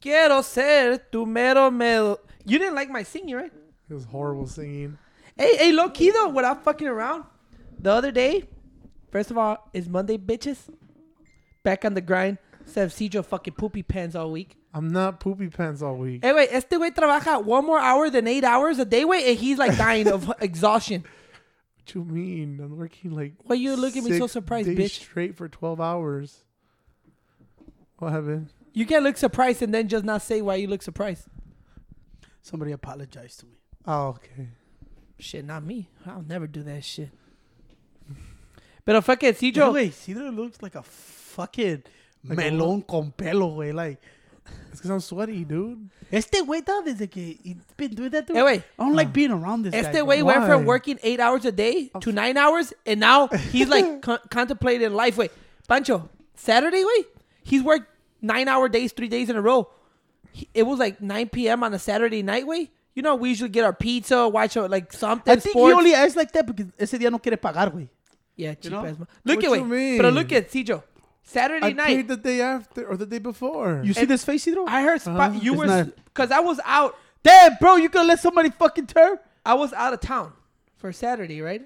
Quiero ser tu mero mero. You didn't like my singing, right? It was horrible singing. Hey, hey, low key though, without fucking around. The other day, first of all, it's Monday, bitches. Back on the grind. Instead of Cedro fucking poopy pants all week. I'm not poopy pants all week. Hey, wait, este güey trabaja one more hour than eight hours a day, wait, and he's like dying of exhaustion. What you mean? I'm working like. Why you look at me so surprised, days bitch? Straight for 12 hours. What happened? You can't look surprised and then just not say why you look surprised. Somebody apologized to me. Oh, okay. Shit, not me. I'll never do that shit. Pero fucking Yo, Cedro. güey, Cedro looks like a fucking Like a melón oh. con pelo, güey. Like, It's because I'm sweaty, dude. este güey está desde que he's been doing that. Dude. Eh, hey, wait. I don't like ah. being around this Este guy. way bro. went from working eight hours a day oh. to nine hours, and now he's like con- contemplating life. Wait, Pancho, Saturday, wait, he's worked nine hour days, three days in a row. He- it was like 9 p.m. on a Saturday night, way. You know, we usually get our pizza, watch out like something. I think sports. he only acts like that because ese día no quiere pagar, güey. yeah, cheap know? ass. Look What at wait, you mean? but look at Cijo. Saturday I night, paid the day after or the day before. You see And- this face, Cedro? I heard spot, Uh-huh. you It's were because I was out. Damn, bro, you gonna let somebody fucking turn? I was out of town for Saturday, right?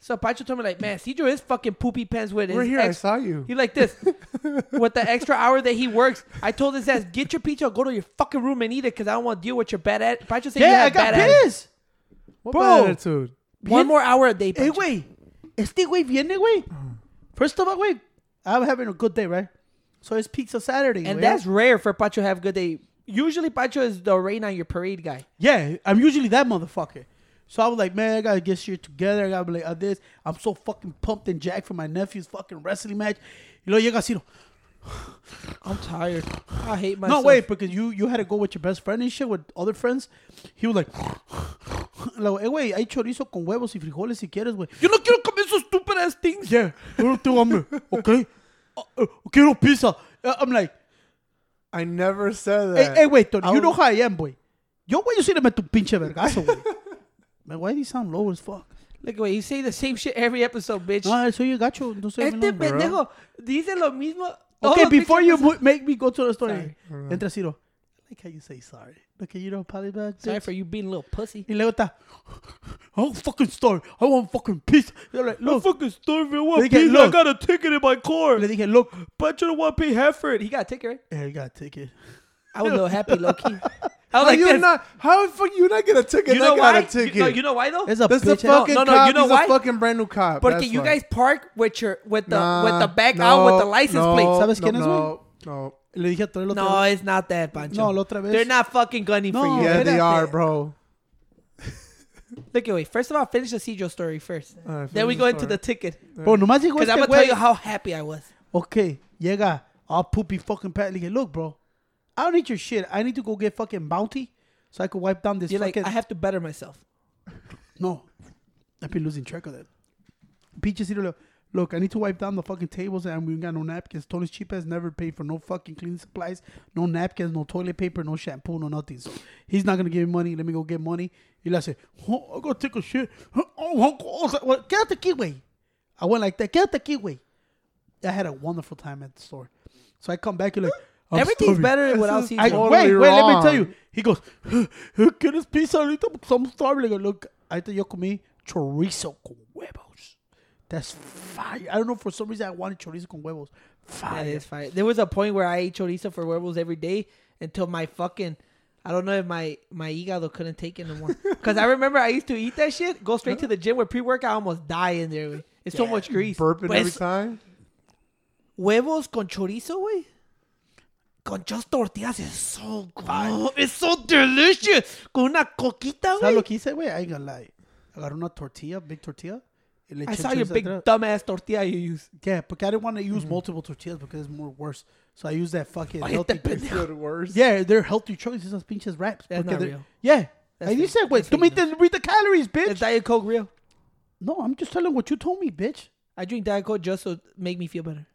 So Pancho told me like, man, Cijo is fucking poopy pants with his We're here. I saw you. He like this. with the extra hour that he works, I told his ass, get your pizza, go to your fucking room and eat it because I don't want to deal with your bad at. Pancho said you Yeah, I have got bad pissed. What Bro. bad attitude? One more hour a day, Hey, Pancho. güey, este güey viene, güey. First of all, güey, I'm having a good day, right? So it's Pizza Saturday, and güey. that's rare for Pancho to have a good day. Usually Pancho is the rain on your parade guy. Yeah, I'm usually that motherfucker. So I was like, man, I gotta get shit together. I gotta be like, uh, this. I'm so fucking pumped and jacked for my nephew's fucking wrestling match. Y luego llega así, no, I'm tired. I hate myself. no, wait, because you you had to go with your best friend and shit with other friends. He was like, like, hey, güey, hay chorizo con huevos y frijoles si quieres, güey. Yo no quiero comer esos stupid ass things. Yeah, yo no tengo hambre, okay? Uh, uh, quiero pizza. Uh, I'm like, I never said that. hey, wait, Tony, I you know how I am, boy. Yo, güey, yo sí le meto un pinche vergazo, güey. Man, why do you sound low as fuck? Look, wait, you say the same shit every episode, bitch. No, soy yo gacho. No soy este pendejo dice lo mismo. Todos Okay, before you make me go to the story. Sorry. Eh, entra Ciro. I like how you say sorry. Okay, you know, apologize. Sorry for you being a little pussy. Y luego está. I'm fucking starving. I want fucking pizza. You're like, I'm fucking starving. I They want get pizza. I look. got a ticket in my car. Le dije, look. Pancho don't want to pay half for it. He got a ticket, right? Yeah, you got a ticket. I was a little happy, low key. I was How like, you this. not? How the fuck you not get a ticket? you know I got why? a ticket. You, no, you know why though? It's a That's the bitch. ass- fucking no, no, cop. you know He's why? a fucking brand new cop. Porque That's you why. guys park with your with the Nah, with the back no, out with the license no, plate. ¿Sabes no, quién es, no, no. Le dije a Torre la No, otra it's not that, Pancho. No, la otra vez. They're not fucking gunning for No. you. Yeah, they espérate. are, bro. Look, wait. First of all, finish the Cedro story first. Alright, then we finish go the into story. the ticket. Bro, nomás llegó Because I'm gonna tell güey. you how happy I was. Okay, llega all poopy fucking pat. Le dije, look, bro. I don't need your shit. I need to go get fucking bounty so I could wipe down this You're like, fucking. I have to better myself. No. I've been losing track of that. Peaches Cedro, look, look, I need to wipe down the fucking tables and we got no napkins. Tony's cheap has never paid for no fucking cleaning supplies, no napkins, no toilet paper, no shampoo, no nothing. So he's not gonna give me money. Let me go get money. Le hace, oh, I gotta take a shit. Oh, oh, oh. I was like, well, quédate aquí, güey. I went like that. Quédate the keyway. I had a wonderful time at the store. So I come back and like, I'm Everything's starving. better without is- Cedro. I, Totally wait, wait, let me tell you. He goes, ¿quieres pizza ahorita? Porque estamos starving. Le digo, look, ahorita yo comí chorizo con huevos. That's fire. I don't know, for some reason I wanted chorizo con huevos. Fire. is fine. There was a point where I ate chorizo for huevos every day until my fucking I don't know if my my hígado couldn't take it no more. Because I remember I used to eat that shit, go straight to the gym with pre workout, I almost die in there. güey. It's so much grease. Burping But every time. Huevos con chorizo, güey. Con just tortillas is so good. It's so delicious. Con una coquita, ¿Sabes güey. lo que hice, güey? I ain't gonna lie. Agarré una tortilla, big tortilla. y le I saw your big adentro. dumbass tortilla you use. Yeah, porque I didn't want to use mm. multiple tortillas because it's more worse. So I used that fucking Oye, healthy. pendejo. Good worse. Yeah, they're healthy choices, esas pinches wraps. That's not real. Yeah. That's I you fake. said, wait, That's tú me fake read the calories, bitch. It's Diet Coke real. no, I'm just telling what you told me, bitch. I drink Diet Coke just to make me feel better.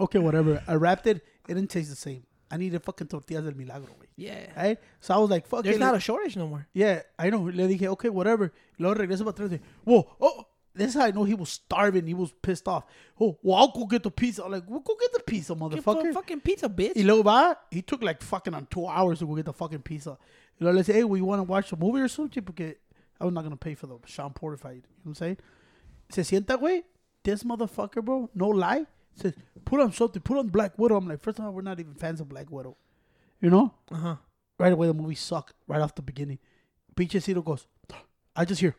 Okay, whatever. I wrapped it. It didn't taste the same. I needed fucking tortillas del milagro, güey. Yeah. Right? So I was like, fuck There's it. not a shortage no more. Yeah, I know. Le dije, okay, whatever. Y luego regreso para atrás. de, Whoa, oh, this is how I know he was starving. He was pissed off. Oh, well, I'll go get the pizza. I'm like, well, go get the pizza, Get motherfucker. fucking pizza, bitch. Y luego va, he took like fucking on two hours to go get the fucking pizza. Y luego le dice, hey, we want to watch a movie or something? Porque I was not going to pay for the Shawn Porter fight. You know what I'm saying? Se sienta, güey. This motherfucker, bro, no lie, says, put on something. Put on Black Widow. I'm like, first of all, we're not even fans of Black Widow. You know? Uh huh. Right away, the movie sucked right off the beginning. Pinchecito goes, I just hear.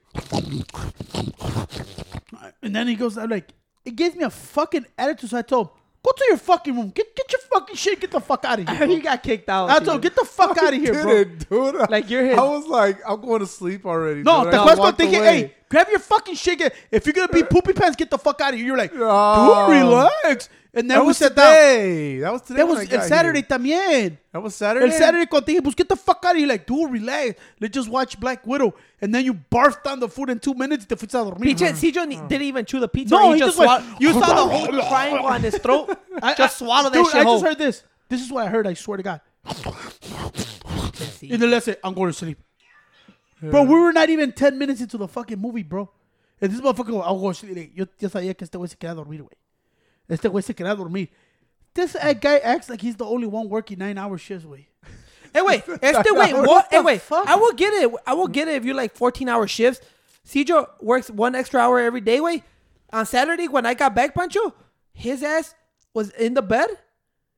And then he goes, I'm like, it gives me a fucking attitude. So I told him, go to your fucking room. Get get your fucking shit. Get the fuck out of here. heard bro." you got kicked out. I told him, get the fuck out of here, bro. Didn't, dude. Like, you're his- I was like, I'm going to sleep already. No, dude. I cuando walked te away. hey, grab your fucking shit. Get, if you're going to be uh, poopy pants, get the fuck out of here. You're like, No. dude, relax. And then That we was sat down. today. That was today. That when was I got Saturday here. también. That was Saturday. El Saturday cuando te dije, pues get the fuck out of here. Like, dude, relax. Let's just watch Black Widow. And then you barfed down the food in two minutes y te fuiste a dormir. Pinche Cijo ni- didn't even chew the pizza. No, he, he just just swallowed. You saw the whole triangle on his throat. I- just I- swallow that dude, shit I whole. just heard this. This is what I heard. I swear to God. in the let's I'm going to sleep. Bro, we were not even 10 minutes into the fucking movie, bro. And this motherfucker, I'll go to sleep. Yo, yo sabía que este güey se quería dormir, güey. Este güey se quería dormir. This uh, guy acts like he's the only one working nine hour shifts, güey. Hey wait, este wait, what? Hey wait, fuck? I will get it. I will get it if you're like 14 hour shifts. Cijo works one extra hour every day. Wait, on Saturday when I got back, Pancho, his ass was in the bed.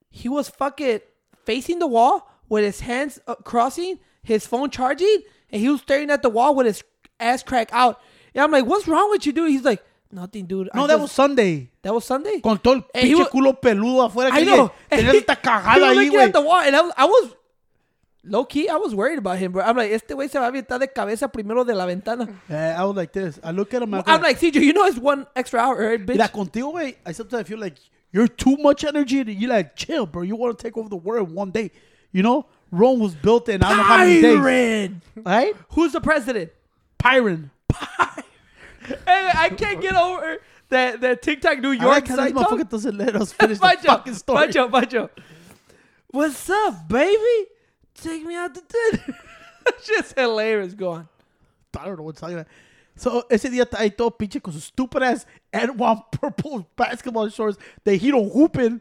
He was fucking facing the wall with his hands uh, crossing, his phone charging, and he was staring at the wall with his ass crack out. And I'm like, "What's wrong with you, dude?" He's like, "Nothing, dude." I No, that just- was Sunday. that was Sunday. Con todo el pinche was- culo peludo afuera. I que know. Tenías esta cagada was ahí, looking at the güey. wall, and I was, I was low key. I was worried about him, bro. I'm like, este güey se va a aventar de cabeza primero de la ventana. Yeah, I was like this. I look at him. I go, I'm like, CJ, you know it's one extra hour, right, bitch? Mira, contigo, güey, I sometimes feel like you're too much energy you're like, chill, bro. You want to take over the world one day. You know? Rome was built in I don't know how many days. Pyron. Right? Who's the president? Pyron. Hey, I can't get over that that TikTok New I York like how this site talk. doesn't let us finish the Pancho, fucking story. Pancho, Pancho. What's up, baby? Take me out to dinner. Just hilarious. Go on. I don't know what's talking about. So, ese día está ahí todo pinche con sus stupid ass and one purple basketball shorts de hero hooping.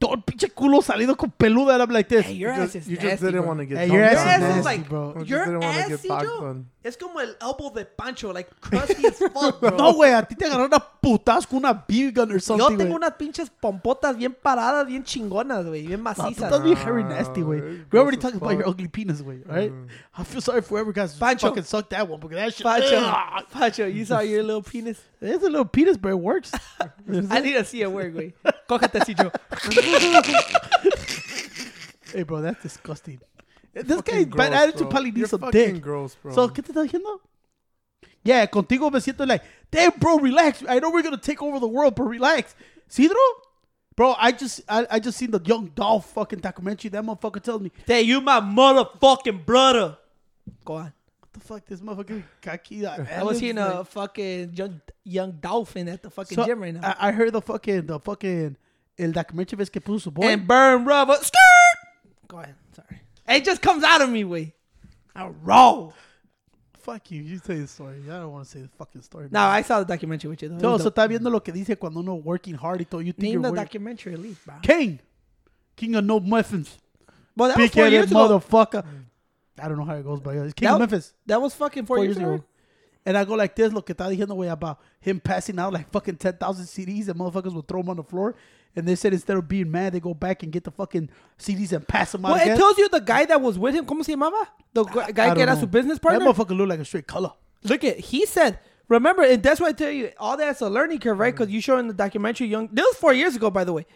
Todo el pinche culo salido con peluda. And I'm like this. Hey, your You ass just, is you just nasty, didn't bro. want to get Hey, your ass is nasty, like bro. You just your didn't ass, get on. Es como el elbow de Pancho, like crusty as fuck, bro. No, güey, a ti te agarró una putas con una BB gun or Yo something. tengo güey. unas pinches pompotas bien paradas, bien chingonas, güey, bien No, tú macizas. estás bien hairy nasty, güey. gross We already talked about your ugly penis, güey, right? I feel sorry for whoever guys Pancho. fucking sucked that one because that shit. Pancho, Ugh. Pancho, you saw your little penis. It's a little penis, but it works. I need to see it work, güey. Cógete, Cijo. hey, bro, that's disgusting. This guy's bad attitude bro. probably needs some dick. gross, bro. So, ¿qué te está diciendo? Yeah, contigo me siento like, damn, bro, relax. I know we're gonna take over the world, but relax. Cidro? Bro, I just I, I just seen the Young Dolph fucking documentary. That motherfucker tells me, Hey, you my motherfucking brother. Go on. what the fuck, this motherfucker kaki. Uh, I was seeing a fucking young, young dolphin at the fucking So, gym right now. I, I heard the fucking the fucking el documentary ves que puso su boy. and burn rubber. Skirt! Go ahead. Sorry. It just comes out of me, way. I raw. Fuck you. You say the story. I don't want to say the fucking story. No, I saw the documentary with you. Though. No, so dope. está viendo lo que dice cuando uno working hard y todo. You think Name you're the working. documentary at least, bro. King. King of no muffins. Well, that was four headed years ago. motherfucker. I don't know how it goes, but it's King That- of Memphis. That was fucking four, Four years, years ago. And I go like this, lo que está diciendo, güey, about him passing out like fucking 10,000 CDs and motherfuckers will throw them on the floor. And they said instead of being mad, they go back and get the fucking CDs and pass them out Well, again. it tells you the guy that was with him. ¿Cómo se llamaba? The gu- I guy don't que era know. su business partner. That motherfucker look like a straight color. Look at he said. Remember, and that's why I tell you all that's a learning curve, right? Mm. Because you show in the documentary, young. This was four years ago, by the way.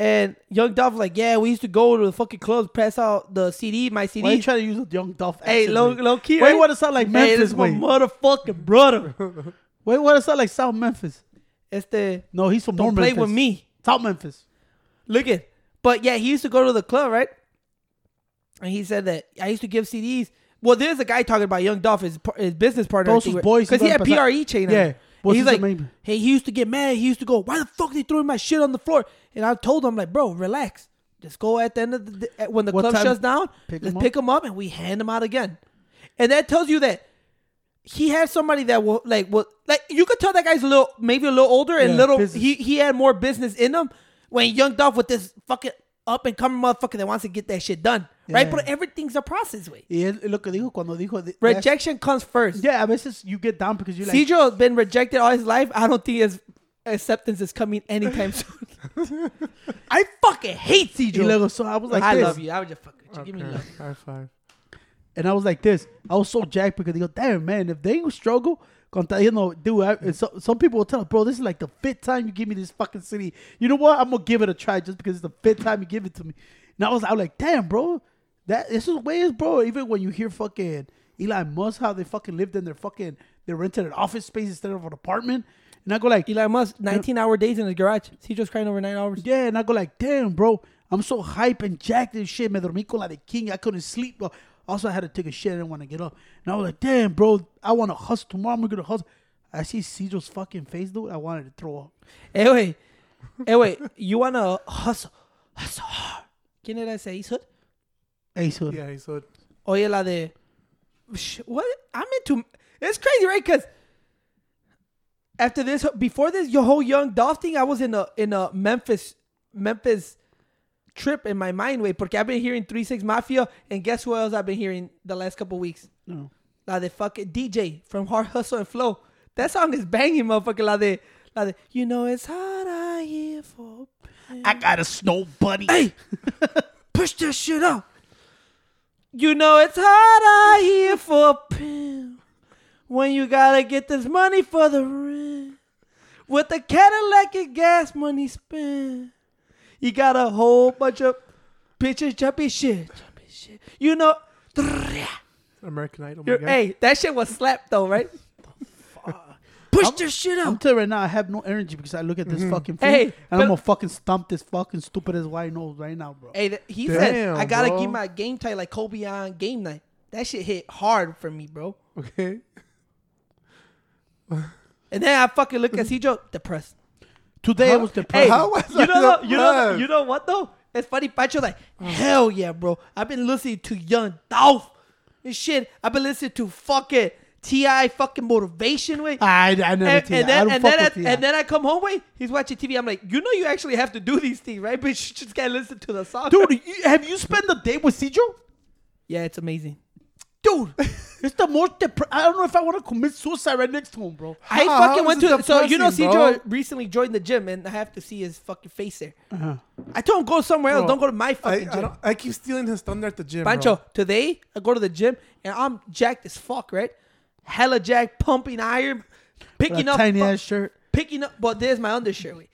And Young Dolph like, yeah, we used to go to the fucking clubs, pass out the CD, my CD. Why you trying to use a young Dolph hey, low, low key. Why right? you want to sound like Hey, Memphis, this is my motherfucking brother. Why you want to sound like South Memphis? Este, No, he's from don't play Memphis. with me. South Memphis. Look at, but yeah, he used to go to the club, right? And he said that I used to give CDs. Well, there's a guy talking about Young Dolph, his, his business partner, sus boys because he had PRE chain. Yeah. What's he's like, name? hey, he used to get mad. He used to go, why the fuck they throwing my shit on the floor? And I told him like, bro, relax. Just go at the end of the day, when the What club time- shuts down. Pick let's up? pick them up and we hand them out again. And that tells you that he has somebody that will like will like you could tell that guy's a little maybe a little older and Yeah, little business. he he had more business in him when Young Dolph with this fucking up and coming motherfucker that wants to get that shit done. Right? But everything's a process, way. Y él lo que dijo cuando dijo. de- Rejection comes first. Yeah, a veces you get down because you're like. Cedro has been rejected all his life. I don't think his acceptance is coming anytime soon. I fucking hate y Cedro. luego, so I was like I this. love you. I was just fucking you. give me Okay, love. High five. And I was like this. I was so jacked because they go, damn, man, if they struggle, contra, you know, dude, I, mm. so, some people will tell, bro, this is like the fifth time you give me this fucking city. You know what? I'm going to give it a try just because it's the fifth time you give it to me. And I was, I was like, damn, bro, that this is ways, bro. Even when you hear fucking Elon Musk, how they fucking lived in their fucking, they rented an office space instead of an apartment. And I go like, Elon Musk, 19 hour days in his garage. Cedro's crying over nine hours. yeah, and I go like, damn, bro, I'm so hype and jacked and shit. Me dormí con la de king. I couldn't sleep. Bro. Also, I had to take a shit. I didn't want to get up. And I was like, damn, bro, I want to hustle tomorrow. I'm gonna hustle. I see Cedro's fucking face, dude. I wanted to throw up. Eh, hey, wait. Eh, hey, wait. You want to hustle? Hustle hard. ¿Quién era ese? Ace Hood? Ace Hood. Yeah, he said. Oye, la de. Sh- What? I'm into. It's crazy, right? Because after this, before this, your whole young Dolph thing, I was in a in a Memphis Memphis trip in my mind, way. Porque I've been hearing Three Six Mafia, and guess who else I've been hearing the last couple weeks? No. La de fucking DJ from Hard Hustle and Flow. That song is banging, motherfucker. La de, la de. You know it's hard out here for. I got a snow bunny. Hey, push that shit up. You know it's hard out here for a pimp when you gotta get this money for the rent. With the Cadillac and gas money spent, you got a whole bunch of bitches jumping shit, jumping shit. You know, American Idol. hey, that shit was slapped though, right? Push this shit I'm telling you right now, I have no energy because I look at this mm-hmm. fucking food Hey, and I'm gonna fucking stomp this fucking stupid as white nose right now, bro. Hey, th- he said I gotta bro. keep my game tight like Kobe on game night. That shit hit hard for me, bro. Okay. And then I fucking look at Cedro, depressed. Today I was Hey, depressed. How was you I know, what- you know, depressed? you know what though? It's funny. Pacho like, hell yeah, bro. I've been listening to Young Dolph and shit. I've been listening to fucking Ti fucking motivation with. I, I never And, and I then don't and then, I, and then I come home, wait, he's watching TV. I'm like, you know, you actually have to do these things, right? But you just gotta listen to the song, Dude, you, have you spent the day with Cedro? Yeah, it's amazing. Dude, it's the most depre- I don't know if I want to commit suicide right next to him, bro. I How- fucking how went to so you know Cedro recently joined the gym and I have to see his fucking face there. Uh-huh. I told him go somewhere else. Bro, Don't go to my I, fucking I, gym. don't, I keep stealing his thunder at the gym. Pancho, bro. today I go to the gym and I'm jacked as fuck, right? Hella jack pumping iron, picking a up, tiny ass shirt. picking up. But there's my undershirt. Wait.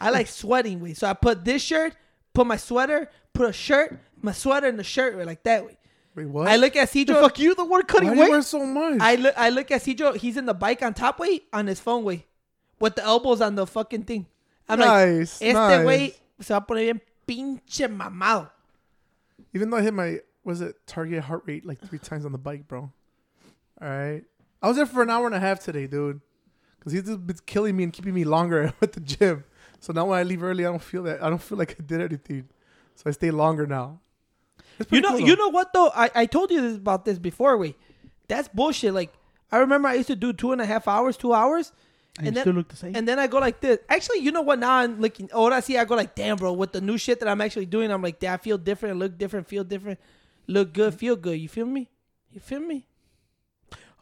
I like sweating. Wait, so I put this shirt, put my sweater, put a shirt, my sweater, and the shirt. Wait, like that. Way. Wait, what? I look at The Cedro. fuck you, the word Why cutting do you weight? wear so much? I look. I look at Cedro. He's in the bike on top way on his phone way, with the elbows on the fucking thing. I'm Nice, like, este nice. way se va a poner bien pinche mamado. Even though I hit my was it target heart rate like three times on the bike, bro. All right, I was there for an hour and a half today, dude. Because he's just been killing me and keeping me longer at the gym. So now when I leave early, I don't feel that. I don't feel like I did anything. So I stay longer now. You know, cool, you know what though? I, I told you this about this before. Wait, that's bullshit. Like I remember I used to do two and a half hours, two hours, And, and then still look the same. and then I go like this. Actually, you know what? Now I'm looking. Oh, I see. I go like, damn, bro. With the new shit that I'm actually doing, I'm like, damn, I feel different, look different, feel different, look good, feel good. You feel me? You feel me?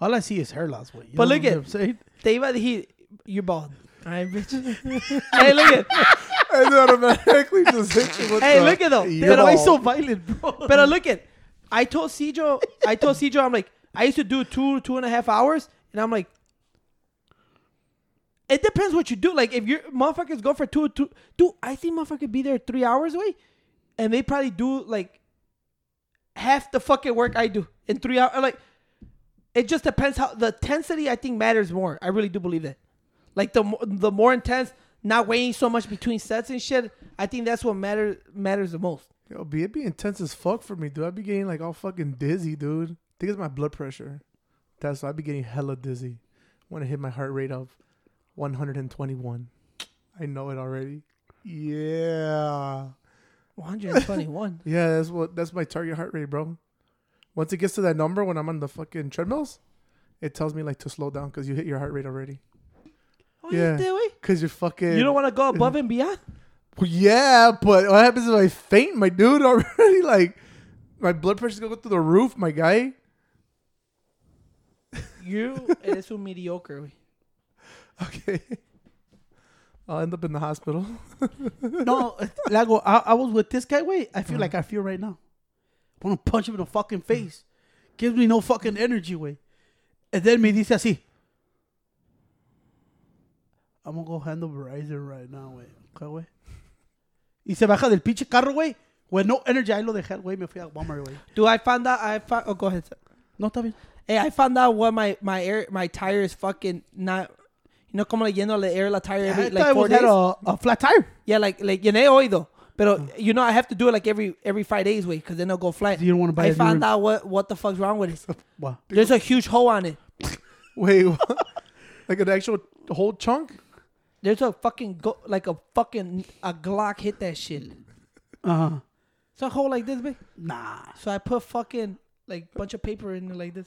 All I see is hair loss. Wait, you But look what at- I'm saying? Te iba a decir, you're bald. All right, bitch. hey, look at. I do automatically just hit you with Hey, the- look at though. You're Pero Why bald. so violent, bro? But look at, I told Cedro, I told Cedro, I'm like, I used to do two, two and a half hours, and I'm like, it depends what you do. Like, if your motherfuckers go for two, two, dude, I think motherfucker be there three hours away, and they probably do like half the fucking work I do in three hours. Like, it just depends how the intensity. I think matters more. I really do believe that. Like the the more intense, not waiting so much between sets and shit. I think that's what matters matters the most. Yo, be it be intense as fuck for me, dude. I'd be getting like all fucking dizzy, dude. I think it's my blood pressure. That's why I'd be getting hella dizzy when I hit my heart rate of 121. I know it already. Yeah. 121. Yeah, that's what that's my target heart rate, bro. Once it gets to that number when I'm on the fucking treadmills, it tells me like to slow down because you hit your heart rate already. Oh, Yeah. yeah. Way? Cause you're fucking. You don't want to go above and beyond? Well, yeah, but what happens if I faint, my dude? Already, like my blood pressure's gonna go through the roof, my guy. You eres un mediocre, güey. Okay. I'll end up in the hospital. No, Lago, I, I was with this guy, wait. I feel Uh-huh. like I feel right now. I want to punch him in the fucking face. Gives me no fucking energy, way. And then me dice así. I'm gonna go handle Verizon right now, güey. Okay, güey. Y se baja del pinche carro, güey. With no energy, ahí lo dejé, güey. Me fui a Walmart, güey. Do I found out? I found. Oh, go ahead. sir. No, está bien. Hey, I found out what my my air my tire is fucking not. You know, como leyendo the air la tire I every thought like it four was days. a, a flat tire. Yeah, like like you know oído. Pero you know I have to do it like every every five days, way, because then it'll go flat. You don't wanna buy I found out what what the fuck's wrong with it. Wow. There's a huge hole on it. Wait, what? like an actual whole chunk? There's a fucking go like a fucking a Glock hit that shit. Uh huh. It's a hole like this big. Nah. So I put fucking like bunch of paper in it like this,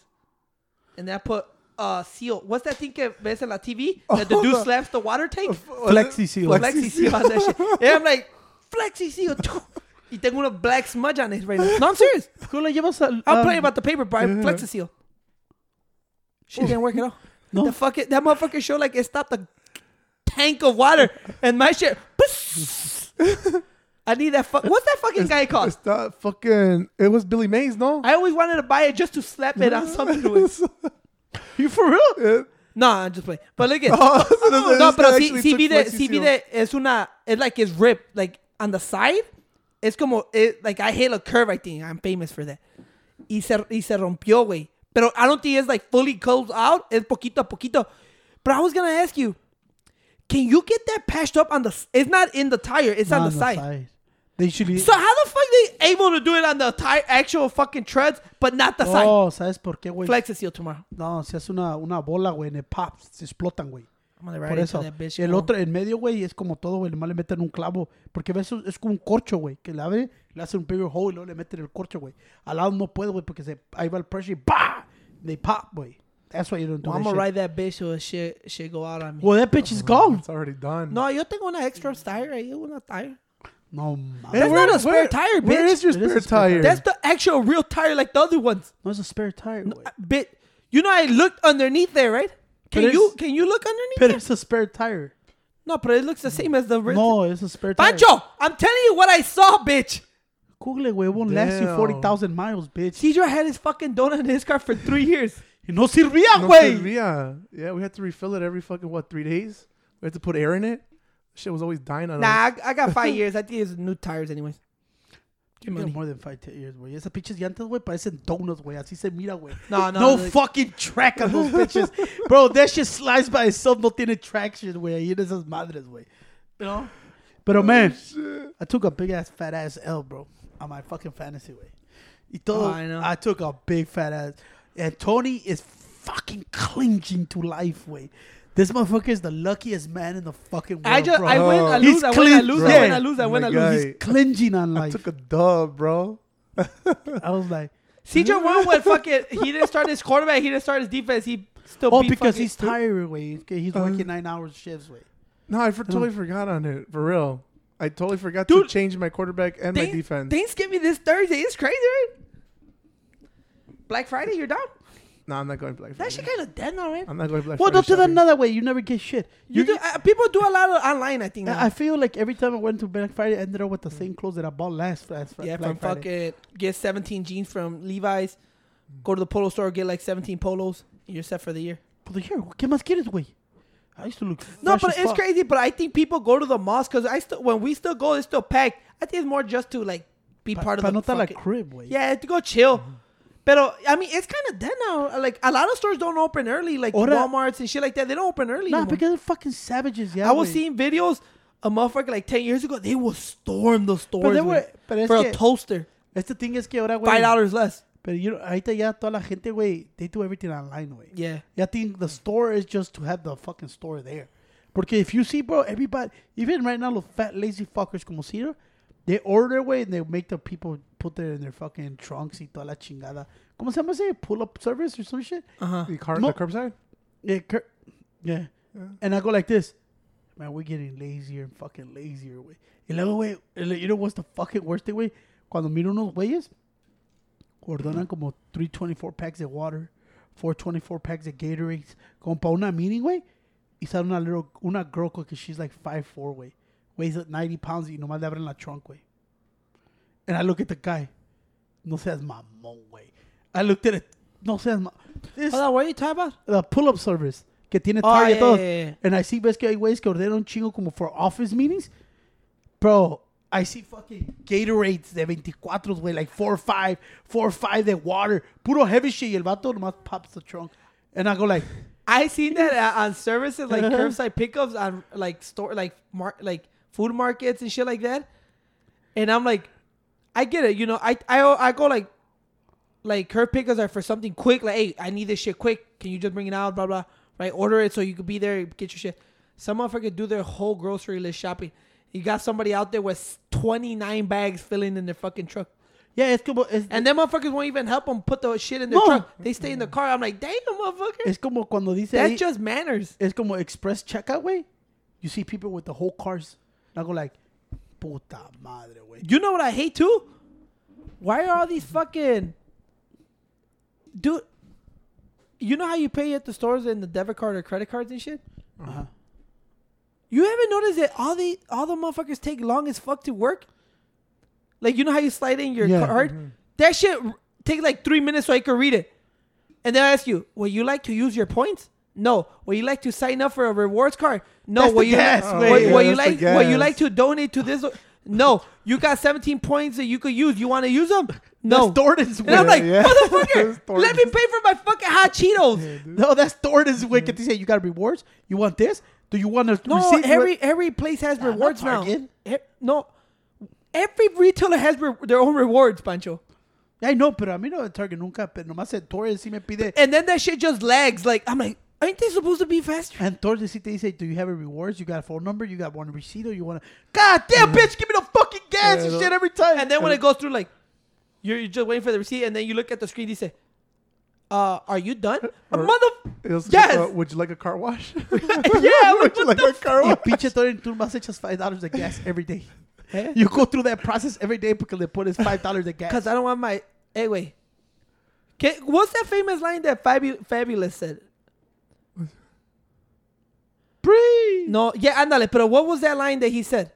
and then I put uh seal. What's that thing que ves en la TV that the dude slaps the water tank? Flexi seal. Flexi seal on that shit. And I'm like flexi seal. Y tengo una black smudge on it right now. No, I'm serious. ¿Cómo le llevas al- I'm um, playing about the paper, but I flexi seal. Shit didn't work at all. No. The fuck it, that motherfucker show like it stopped a tank of water, and my shit. I need that. Fuck. What's that fucking guy called? It's that fucking. It was Billy Mays, no? I always wanted to buy it just to slap it on something. With. You for real? Yeah. No, I'm just playing. But look at Oh, so no, pero si, si took vi de, Flexi si vi Seal. de, es una, it's like it's ripped, like on the side, it's como, it, like I hit a curve, I think, I'm famous for that. Y se, y se rompió, güey. Pero I don't think it's like fully closed out, es poquito a poquito. But I was gonna ask you, can you get that patched up on the, it's not in the tire, it's on Nah, the side. They usually. So how the fuck they able to do it on the tire, actual fucking treads, but not the side? oh, ¿sabes por qué, güey? Flex the seal tomorrow. No, se hace una, una bola, güey, en el pops, se explotan, güey. I'm gonna Por ride eso. el otro, en medio, güey, es como todo, güey. Nomás le meten un clavo. Porque ves, es como un corcho, güey. Que le abre, le hace un bigger hole y luego le meten el corcho, güey. Al lado no puede, güey, porque se, ahí va el pressure y ¡bah! They pop, güey. That's why you don't do Well, I'm gonna ride that bitch so shit, shit go out on me. Well, that bitch is gone. It's already done. No, yo tengo una extra tire ahí, una tire. No. Hey, That's where- not a spare where- tire, Where bitch. is your It is a spare spare tire? That's the actual real tire like the other ones. No, it's a spare tire, güey. Bit, you know I looked underneath there, right? Can But you can you look underneath But there? it's a spare tire. No, but it looks the same as the real. No, it's a spare tire. Pancho, I'm telling you what I saw, bitch. Google it. It won't last you Damn. 40,000 miles, bitch. Cedro had his fucking donut in his car for three years. Y no servía, No güey. servía. Yeah, we had to refill it every fucking what three days. We had to put air in it. Shit was always dying on Nah, us. I, I got five years. I think it's new tires, anyways. You money. more than five, ten years, güey. Esas pinches llantas, güey, parecen donuts, güey. Así se mira, güey. No, no, No like- fucking track on those bitches. Bro, that shit slides by itself. No tiene traction, güey. Ahí en esas madres, güey. You know? Pero, oh, man, I took a big ass, fat ass L, bro, on my fucking fantasy, güey. Y todo, Oh, I know. I took a big fat ass. And Tony is fucking clinging to life, güey. This motherfucker is the luckiest man in the fucking world, I just bro. I win, I He's lose, I win, I lose. I win, I lose, I win, I lose. He's clinging on life. I took a dub, bro. I was like, Cedro won what fucking he didn't start his quarterback, he didn't start his defense, he still oh, beat because he's tired, güey. He's Uh, working nine hours shifts, güey. No, I for, totally forgot on it. For real. I totally forgot to change my quarterback and my Thanks- defense. Thanksgiving this Thursday. It's crazy, right? Black Friday, you're down. No, I'm not going Black That Friday. shit kind of dead now, right? I'm not going Black Well, Friday. don't do that shopping. another way. You never get shit. You You do, uh, people do a lot of online. I think. Now. I feel like every time I went to Black Friday, I ended up with the same clothes that I bought last. last yeah, Black from Friday. fucking get 17 jeans from Levi's. Go to the polo store, get like 17 polos. You're set for the year. But the here, ¿qué más quieres, güey? I used to look. No, fresh but as it's fuck. crazy. But I think people go to the malls because I still when we still go, it's still packed. I think it's more just to like be Pa- part of pa the no estar la fucking- crib, güey. Yeah, to go chill. But I mean, it's kind of dead now. Like a lot of stores don't open early, like Ahora- Walmart's and shit like that. They don't open early. Nah, anymore. because they're fucking savages, yeah. I was seeing videos a motherfucker like 10 years ago, they will storm the stores they güey, were- but es for que- a toaster. Este thing es que ahora, güey. Five dollars less. Pero you know, ahorita ya toda la gente, güey, they do everything online, güey. Yeah. I think the store is just to have the fucking store there. Porque if you see, bro, everybody, even right now, los fat lazy fuckers como Cedar, They order way and they make the people put it in their fucking trunks y toda la chingada. ¿Cómo se llama ese? Pull up service or some shit? Uh huh. The, car, No. the curbside? Yeah, cur- yeah. Yeah. And I go like this. Man, we're getting lazier and fucking lazier, güey. Y luego, güey, you know what's the fucking worst thing, güey? Cuando miro unos güeyes, ordenan como 324 packs of water, 424 packs of Gatorades, como para una meeting, güey. Y sale una little, una girl, because she's like 5'4", güey. Weighs like 90 pounds y nomás le abren la trunk, güey. And I look at the guy. No seas mamón, güey. I looked at it. No seas mamón. Hold on, what are you talking about? the pull-up service que tiene Oh, Target yeah, todo. yeah, yeah. And I see ves que hay güeyes que ordenan un chingo como for office meetings. Bro, I see fucking Gatorades de 24, güey, like 4 or 5, 4 or 5 de water. Puro heavy shit. Y el vato nomás pops the trunk. And I go like, I seen that uh, on services like curbside pickups on like store like mar- like food markets and shit like that. And I'm like, I get it. You know, I I I go like, like curb pickups are for something quick. Like, hey, I need this shit quick. Can you just bring it out? Blah blah. Right, order it so you could be there, get your shit. Some motherfucker do their whole grocery list shopping. You got somebody out there with 29 bags filling in their fucking truck. yeah, it's como, es, And them motherfuckers won't even help them put the shit in their No. truck. They stay in the car. I'm like, damn, motherfucker. es como cuando dice, That's ahí- just manners. es como express checkout, way. You see people with the whole cars. And I go like, puta madre, güey. You know what I hate too? Why are all these fucking dude? You know how you pay at the stores in the debit card or credit cards and shit? Uh-huh. You haven't noticed that all the all the motherfuckers take long as fuck to work? Like you know how you slide in your Yeah. card? That shit r- takes like three minutes so I can read it. And then I ask you, would you like to use your points? No. Would you like to sign up for a rewards card? No. That's would you gas, like, would, Yeah, would you like would you like to donate to this? No. You got 17 points that you could use. You want to use them? No. That's Thornton's, and I'm like, Yeah. motherfucker, let me pay for my fucking hot Cheetos. No, that's Thornton's. Que te say, you got rewards? You want this? Do you want to No, receive every every place has Nah, rewards now. E- No, every retailer has re- their own rewards, Pancho. I know, pero a mí no de Target nunca, pero nomás el Torres sí me pide. And then that shit just lags. Like I'm like, ain't they supposed to be faster? And Torres sí they say, do you have a rewards? You got a phone number? You got one receipt? Or you want to... God damn, bitch, give me the fucking gas and shit every time. And then when it goes through, like, you're, you're just waiting for the receipt, and then you look at the screen, you say, "Uh, are you done?" A mother. Yes. uh, would you like a car wash? yeah, would you like the a car Y wash? pinche tú más echas $5 de gas every day. Eh? You go through that process every day because le pones $5 de gas. Because I don't want my. Hey, wait. Can, what's that famous line that Fabu- Fabolous said? Breathe. No, yeah, ándale. But what was that line that he said?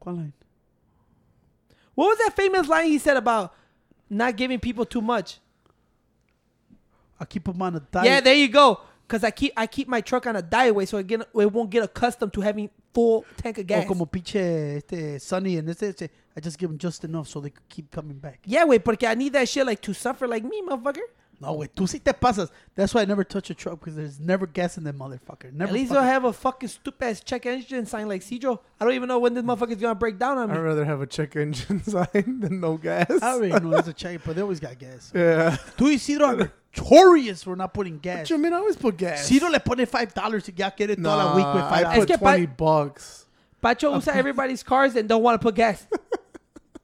¿Cuál line? What was that famous line he said about not giving people too much? I keep them on a diet. Yeah, there you go. Cause I keep I keep my truck on a diet way, so it, get, it won't get accustomed to having full tank of gas. O como pinche este Sunny and este, este, I just give them just enough so they could keep coming back. yeah, wait, porque I need that shit like to suffer like me, motherfucker. No, güey, tú sí te pasas. That's why I never touch a truck because there's never gas in that motherfucker. Never At least fucking- they'll have a fucking stupid ass check engine sign like Cedro. I don't even know when this motherfucker's gonna break down on me. I'd me. rather have a check engine sign than no gas. I already know there's a check, but they always got gas. Yeah. Tú y Cedro are notorious for not putting gas. What you mean? I always put gas. Cedro le pone five dollars y ya quiere toda la week with Nah, five I dollars. put que pa- twenty bucks. Pacho usa everybody's cars and don't want to put gas.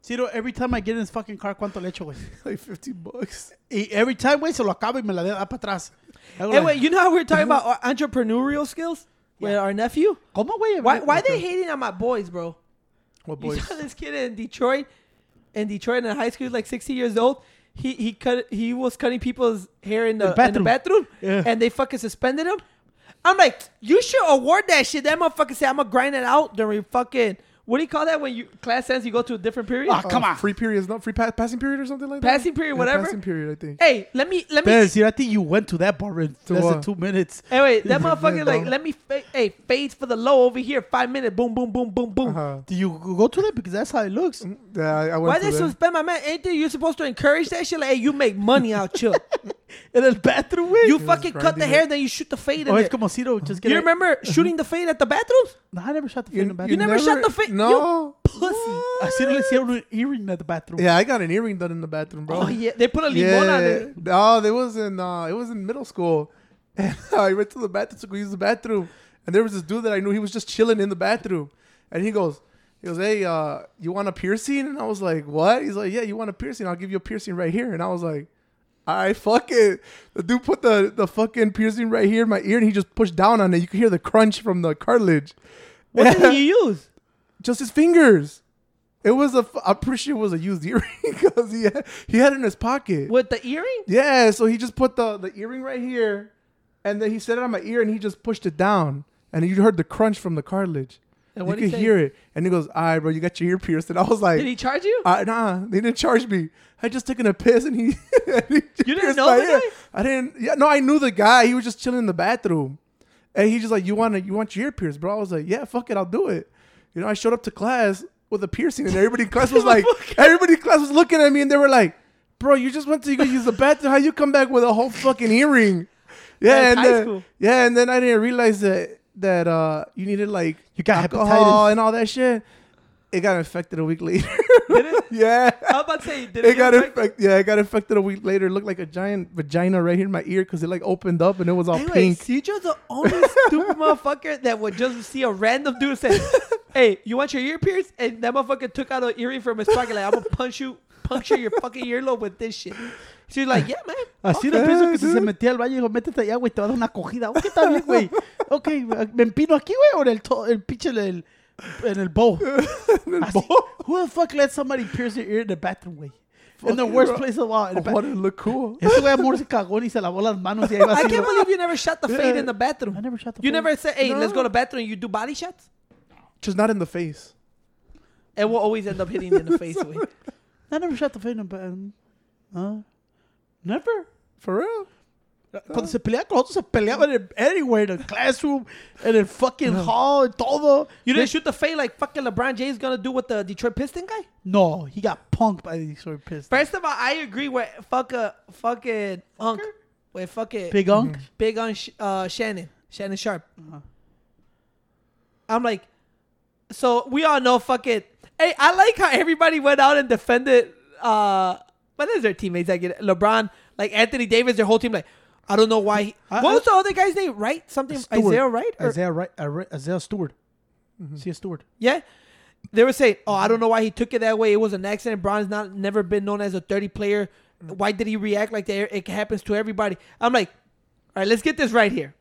Cedro, every time I get in his fucking car, ¿cuánto le echo, güey? Like fifty bucks. Y every time, güey, se lo acaba y me la da para atrás. Hago hey, like, wait, you know how we are talking about our entrepreneurial skills with Yeah. our nephew? ¿Cómo, güey? Why why they hating on my boys, bro? What boys? You boys? saw this kid in Detroit, in Detroit in high school, he's like 60 years old. He he cut he was cutting people's hair in the, The in the bathroom, Yeah. and they fucking suspended him. I'm like, you should award that shit. That motherfucker say I'm gonna grind it out during fucking what do you call that when you class ends you go to a different period? Ah, come Uh, on. Free period is not free pa- passing period or something like that. Passing period, Yeah, whatever. Passing period, I think. Hey, let me let me. Bez, I think you went to that bar in less than what? two minutes. Hey, wait, that motherfucker like let me. Fa- hey, fades for the low over here. Five minutes. Boom, boom, boom, boom, boom. Uh-huh. Do you go to that? Because that's how it looks. Yeah, I, I went Why to they there. suspend my man? Ain't they, you supposed to encourage that shit? Like, hey, you make money out here. In el bathroom, güey. you fucking cut the hair, it. then you shoot the fade in Oh, it's it. como Ciro. Just get You a- remember shooting the fade at the bathrooms? No, I never shot the fade in the bathroom. You bathroom. never shot the fade- No. Pussy. I Ciro le hicieron un earring at the bathroom. Yeah, I got an earring done in the bathroom, bro. Oh yeah, they put a limon on it. Oh, it was in uh, it was in middle school. And I went to the bathroom to go use the bathroom, and there was this dude that I knew. He was just chilling in the bathroom, and he goes, He goes, "Hey, uh, you want a piercing?" And I was like, "What?" He's like, "Yeah, you want a piercing? I'll give you a piercing right here." And I was like, "All right, fuck it." The dude put the the fucking piercing right here in my ear, and he just pushed down on it. You could hear the crunch from the cartilage. What did he use? Just his fingers. It was a. I'm pretty sure it was a used earring because he had, he had it in his pocket. With the earring? Yeah, so he just put the the earring right here, and then he set it on my ear, and he just pushed it down, and you heard the crunch from the cartilage. And you what did could he hear it, and he goes, "All right, bro, you got your ear pierced." And I was like, Did he charge you? uh, "Nah, they didn't charge me. I just taken a piss, and he." and he You didn't know the guy? I didn't. Yeah, no, I knew the guy. He was just chilling in the bathroom, and he just like, "You want to? You want your ear pierced, bro?" I was like, "Yeah, fuck it, I'll do it." You know, I showed up to class with a piercing, and everybody in class was like, everybody in class was looking at me, and they were like, "Bro, you just went to go use the bathroom. How you come back with a whole fucking earring?" Yeah, and then, yeah, and then I didn't realize that that uh you needed like You got alcohol hepatitis. and all that shit. It got infected a week later. Did it? yeah. I was about to say, did It it, got infected? infected. Yeah, it got infected a week later. It looked like a giant vagina right here in my ear because it like opened up and it was all wait, pink. Citro's the only stupid motherfucker that would just see a random dude say, "Hey, you want your ear pierced?" And that motherfucker took out an earring from his pocket, like, "I'm gonna punch you, puncture your fucking earlobe with this shit." She's like, "Yeah, man." Así no Ok, pienso que si se metía al baño y dijo, métete allá, güey, te va a dar una cogida. Ok, está bien, güey. Ok, me empino aquí, güey, o en el, to- el pinche en el, en el bowl. Así, Who the fuck let somebody pierce their ear in the bathroom, güey? In the worst you, place of all. in I the wanted to look cool. Ese güey amor se cagó y se lavó las manos y ahí va I can't believe you never shot the fade in the bathroom. I never shot the You fade. never said, "Hey, let's go to the bathroom." and You do body shots, Just not in the face. and we'll always end up hitting in the face. With. I never shot the fade in the bathroom. Uh, never. For real? Cuando se peleaba con nosotros, se peleaban en anywhere, in the classroom, en el fucking hall, and todo. You didn't shoot the fade like fucking LeBron James is gonna do with the Detroit Piston guy. No, he got punked by the Detroit Pistons. First of all, I agree with fuck a fucking unk with fucking Big Unk. big on Sh- uh, Shannon, Shannon Sharpe. Uh-huh. I'm like, so we all know fucking. Hey, I like how everybody went out and defended. uh What is their teammates? that Like LeBron, like Anthony Davis, their whole team. Like, I don't know why. He, I- what was the other guy's name? Right? Something Stewart. Isaiah, right? Or- Isaiah, right? Isaiah- uh, Isaiah Stewart. Mm-hmm. See a Stewart. Yeah. They were saying, "Oh, I don't know why he took it that way. It was an accident. Bron's not never been known as a dirty player. Mm-hmm. Why did he react like that? It happens to everybody." I'm like, "All right, let's get this right here."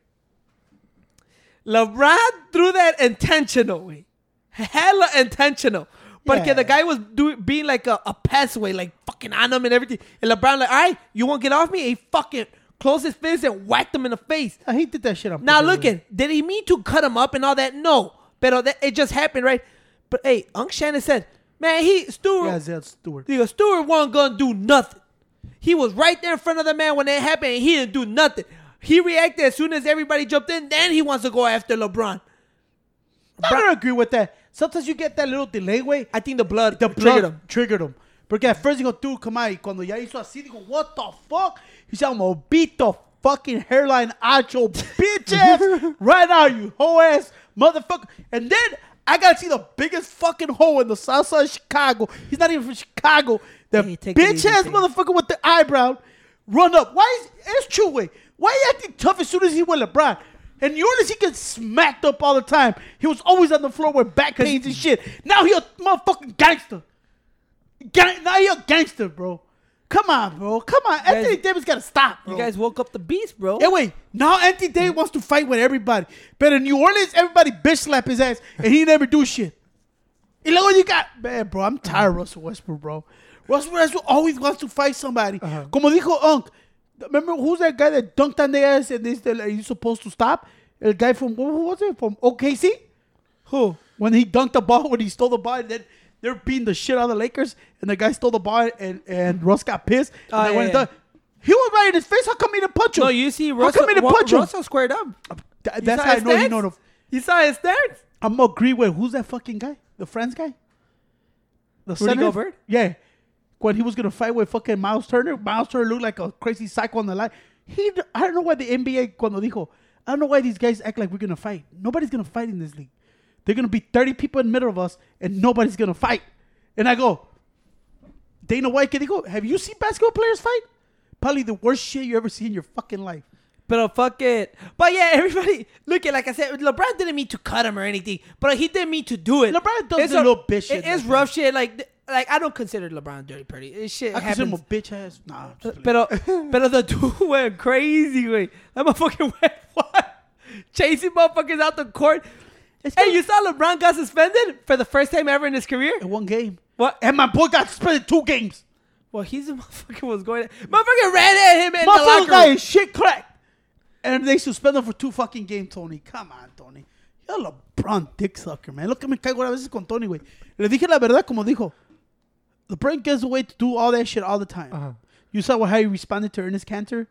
LeBron threw that intentionally, hella intentional. But Yeah. the guy was doing being like a, a pest way, like fucking on him and everything. And LeBron like, "All right, you won't get off me." And he fucking closed his fist and whacked him in the face. Uh, he did that shit on Now purpose, look at, did he mean to cut him up and all that? No, but that, it just happened, right? But hey, Unc Shannon said, man, he Stewart, Yeah, Isaiah Stewart. he goes, Stewart wasn't gonna do nothing. He was right there in front of the man when it happened, and he didn't do nothing. He reacted as soon as everybody jumped in. Then he wants to go after LeBron. I don't agree with that. Sometimes you get that little delay, way. I think the blood The triggered blood him. Triggered him. Porque at first dijo, tú, come on. Y cuando ya hizo así, dijo, what the fuck? He said, I'm gonna beat the fucking hairline out your bitch ass right now, you hoe ass motherfucker. And then I gotta see the biggest fucking hole in the south side of Chicago. He's not even from Chicago. The Hey, bitch ass motherfucker with the eyebrow run up. Why is it's true way? Why you acting tough as soon as he went LeBron? And New Orleans, he gets smacked up all the time. He was always on the floor with back pains and shit. Now he a motherfucking gangster. Gang, now he a gangster, bro. Come on, bro. Come on. Anthony Davis gotta stop, bro. You guys woke up the beast, bro. Hey, wait. Now Anthony Davis wants to fight with everybody. But in New Orleans, everybody bitch slap his ass and he never do shit. Y what you got, man, bro, I'm tired of Russell Westbrook, bro. Russell Westbrook always wants to fight somebody. Uh-huh. Como dijo Unc, remember who's that guy that dunked on the ass and they said like, he's supposed to stop? The guy from, who was it? From OKC? Who? When he dunked the ball, when he stole the ball, and then they're beating the shit out of the Lakers, and the guy stole the ball, and, and Russ got pissed. And ah, they yeah, went yeah. done. He was right in his face. How come he didn't punch him? No, you see, Russ How Russell, come he didn't punch him? Russell squared up. Th- That's how I know he know the. You saw his stance? I'm agree with who's that fucking guy? The Friends guy? The Rudy center? Gobert? Yeah. When he was gonna fight with fucking Miles Turner, Miles Turner looked like a crazy psycho on the line. He, I don't know why the NBA cuando dijo, I don't know why these guys act like we're gonna fight. Nobody's gonna fight in this league. They're gonna be 30 people in the middle of us, and nobody's gonna fight. And I go, Dana White, que go? have you seen basketball players fight? Probably the worst shit you ever see in your fucking life. But fuck it. But yeah, everybody look at like I said, LeBron didn't mean to cut him or anything, but he didn't mean to do it. LeBron does It's a- little bitch shit It's rough shit. Like like I don't consider LeBron dirty pretty. This shit I consider him a happens. bitch ass. Nah, just Pero, pero the dude went crazy, way. That motherfucker went what? Chasing motherfuckers out the court. It's Hey, you saw LeBron got suspended for the first time ever in his career? in one game. What? And my boy got suspended two games. Well, he's the motherfucker was going. Motherfucker ran at him in the locker guy room. is shit crack. And they suspend him for two fucking games, Tony. Come on, Tony. You're a LeBron dick sucker, man. Look, at me caigo a veces con Tony, güey. Le dije la verdad, como dijo. LeBron gets away to do all that shit all the time. Uh-huh. You saw how he responded to Enes Kanter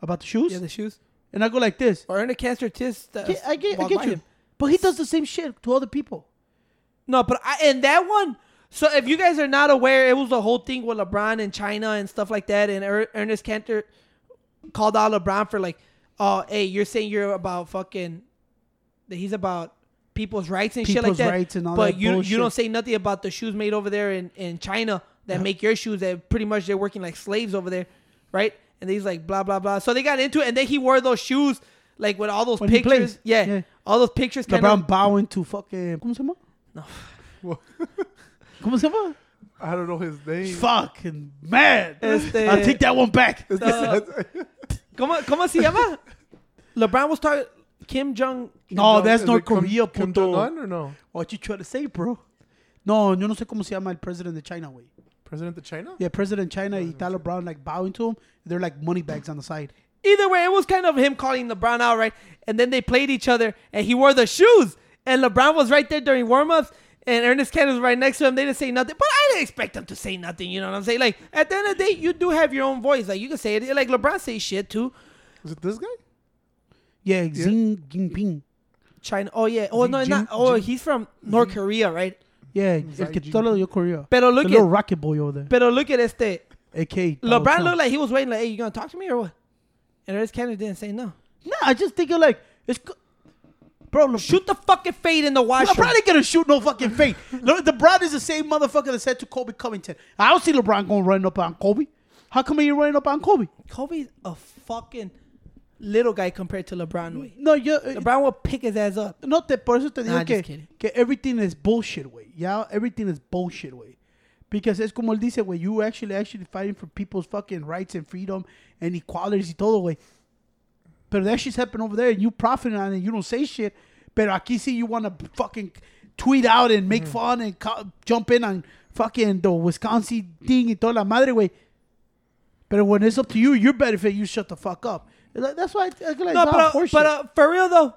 about the shoes? Yeah, the shoes. and I go like this. Or a cancer. Uh, Yeah, I get, I get you. him. But he does the same shit to other people. No, but I, and that one, so if you guys are not aware, it was the whole thing with LeBron and China and stuff like that. And er- Enes Kanter called out LeBron for like, oh, hey, you're saying you're about fucking, that he's about people's rights and shit like that. rights and all but that you bullshit. you don't say nothing about the shoes made over there in, in China that make your shoes that pretty much they're working like slaves over there, right? And he's like blah blah blah. So they got into it, and then he wore those shoes like with all those When pictures. Yeah, Yeah. all those pictures. Kind LeBron of, bowing to fucking. ¿Cómo se llama? No. Well, ¿Cómo se llama? I don't know his name. Fucking mad. Este- I'll take that one back. Uh, ¿Cómo, ¿Cómo se llama? LeBron was talking Kim Jong. No, that's eh, Is North it Kim- Korea, Kim. Jong-un or no? What you trying to say, bro? No, yo no sé cómo se llama el president de China, güey. President of China? Yeah, President China y Tyler Brown like bowing to him. They're like money bags on the side. Either way, it was kind of him calling LeBron out, right? And then they played each other, and he wore the shoes, and LeBron was right there during warmups, and Enes Kanter was right next to him. They didn't say nothing, but I didn't expect them to say nothing. You know what I'm saying? Like at the end of the day, you do have your own voice. Like you can say it. Like LeBron say shit too. Is it this guy? Yeah, Xi Jinping. China. Oh yeah. Oh no, Jin- not. Oh, Jin- he's from North Korea, right? Yeah, Xi el que Jinping. todo lo dio Korea. Pero The look little at, rocket boy over there. pero look at este. AK. LeBron Trump. looked like he was waiting. Like, hey, you gonna talk to me or what? And Enes Kanter didn't say no. No, I just think you're like, it's. co- Bro, Le- Shoot the fucking fade in the washroom. LeBron ain't gonna shoot no fucking fade. Le- LeBron is the same motherfucker that said to Colby Covington, I don't see LeBron going running up on Colby. How come he running up on Colby? Colby's a fucking little guy compared to LeBron. Way. No, yo, eh, LeBron will pick his ass up. No, te, por eso te digo Nah, que, just kidding. que everything is bullshit, güey. Yeah, everything is bullshit, güey. Because es como él dice, güey, you actually actually fighting for people's fucking rights and freedom and equalities y todo, güey. Pero that shit's happening over there and you profiting on it you don't say shit. Pero aquí sí you want to fucking tweet out and make mm-hmm. fun and jump in on fucking the Wisconsin thing y toda la madre, güey. But when it's up to you, you're better if you shut the fuck up. Like, That's why I, I feel like No, but, uh, but uh, for real though,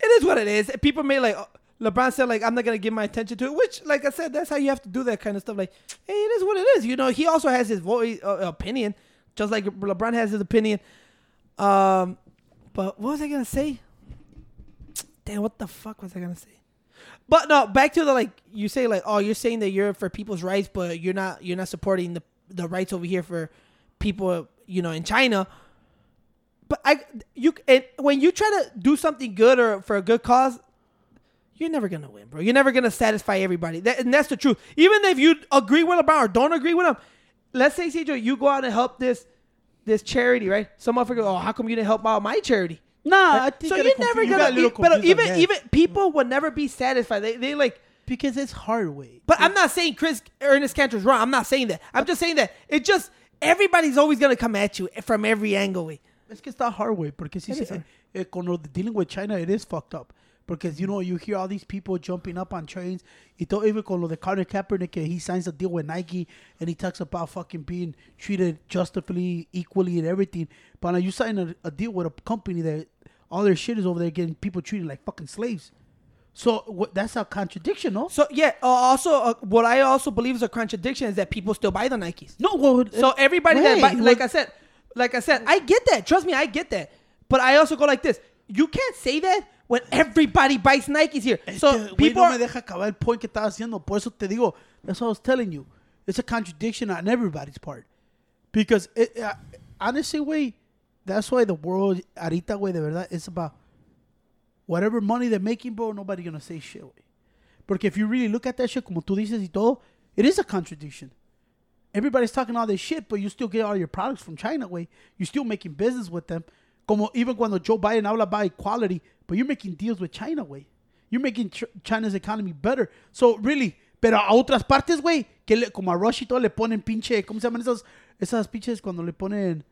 it is what it is. People may like uh, LeBron said like I'm not gonna give my attention to it, which like I said, that's how you have to do that kind of stuff. Like, hey, it is what it is. You know, he also has his voice uh, opinion, just like LeBron has his opinion. Um, but what was I gonna say? Damn, what the fuck was I gonna say? But no, back to the like you say like oh you're saying that you're for people's rights, but you're not you're not supporting the the rights over here for people you know in China. But I you and when you try to do something good or for a good cause, you're never gonna win, bro. You're never gonna satisfy everybody. That, and that's the truth. Even if you agree with LeBron or don't agree with him, let's say CJ, you go out and help this this charity, right? Some motherfucker, oh, how come you didn't help out my charity? nah, I think so you're never you gonna. a but even that. even people will never be satisfied. They they like. because it's hard way. But I'm not saying Chris Enes Kanter's wrong. I'm not saying that. I'm just saying that it just everybody's always gonna come at you from every angle. Way. Es que está hard way porque si se, eh, con lo de dealing with China it is fucked up. Because you know you hear all these people jumping up on trains. Y todo even con lo de Carter Kaepernick, he signs a deal with Nike and he talks about fucking being treated justifully, equally, and everything. But now you sign a, a deal with a company that all their shit is over there getting people treated like fucking slaves. So that's a contradiction, no? So yeah. Uh, also, uh, what I also believe is a contradiction is that people still buy the Nikes. No, well, So eh, everybody that buy, like well, I said, like I said, I get that. Trust me, I get that. But I also go like this. You can't say that when everybody buys Nikes here. Es So que, people no are, me deja acabar el point que estaba haciendo. Por eso te digo, that's what I was telling you. It's a contradiction on everybody's part. Because, it, uh, honestly, güey, that's why the world, ahorita, way, de verdad, it's about whatever money they're making, bro, nobody gonna say shit, güey. Porque if you really look at that shit, como tú dices y todo, it is a contradiction. Everybody's talking all this shit, but you still get all your products from China, way. You're still making business with them. como even cuando Joe Biden habla about equality, but you're making deals with China, way. You're making Ch- China's economy better. So really, pero a otras partes, güey, que le- como a Rush y todo le ponen pinche, ¿cómo se llaman esas esas pinches cuando le ponen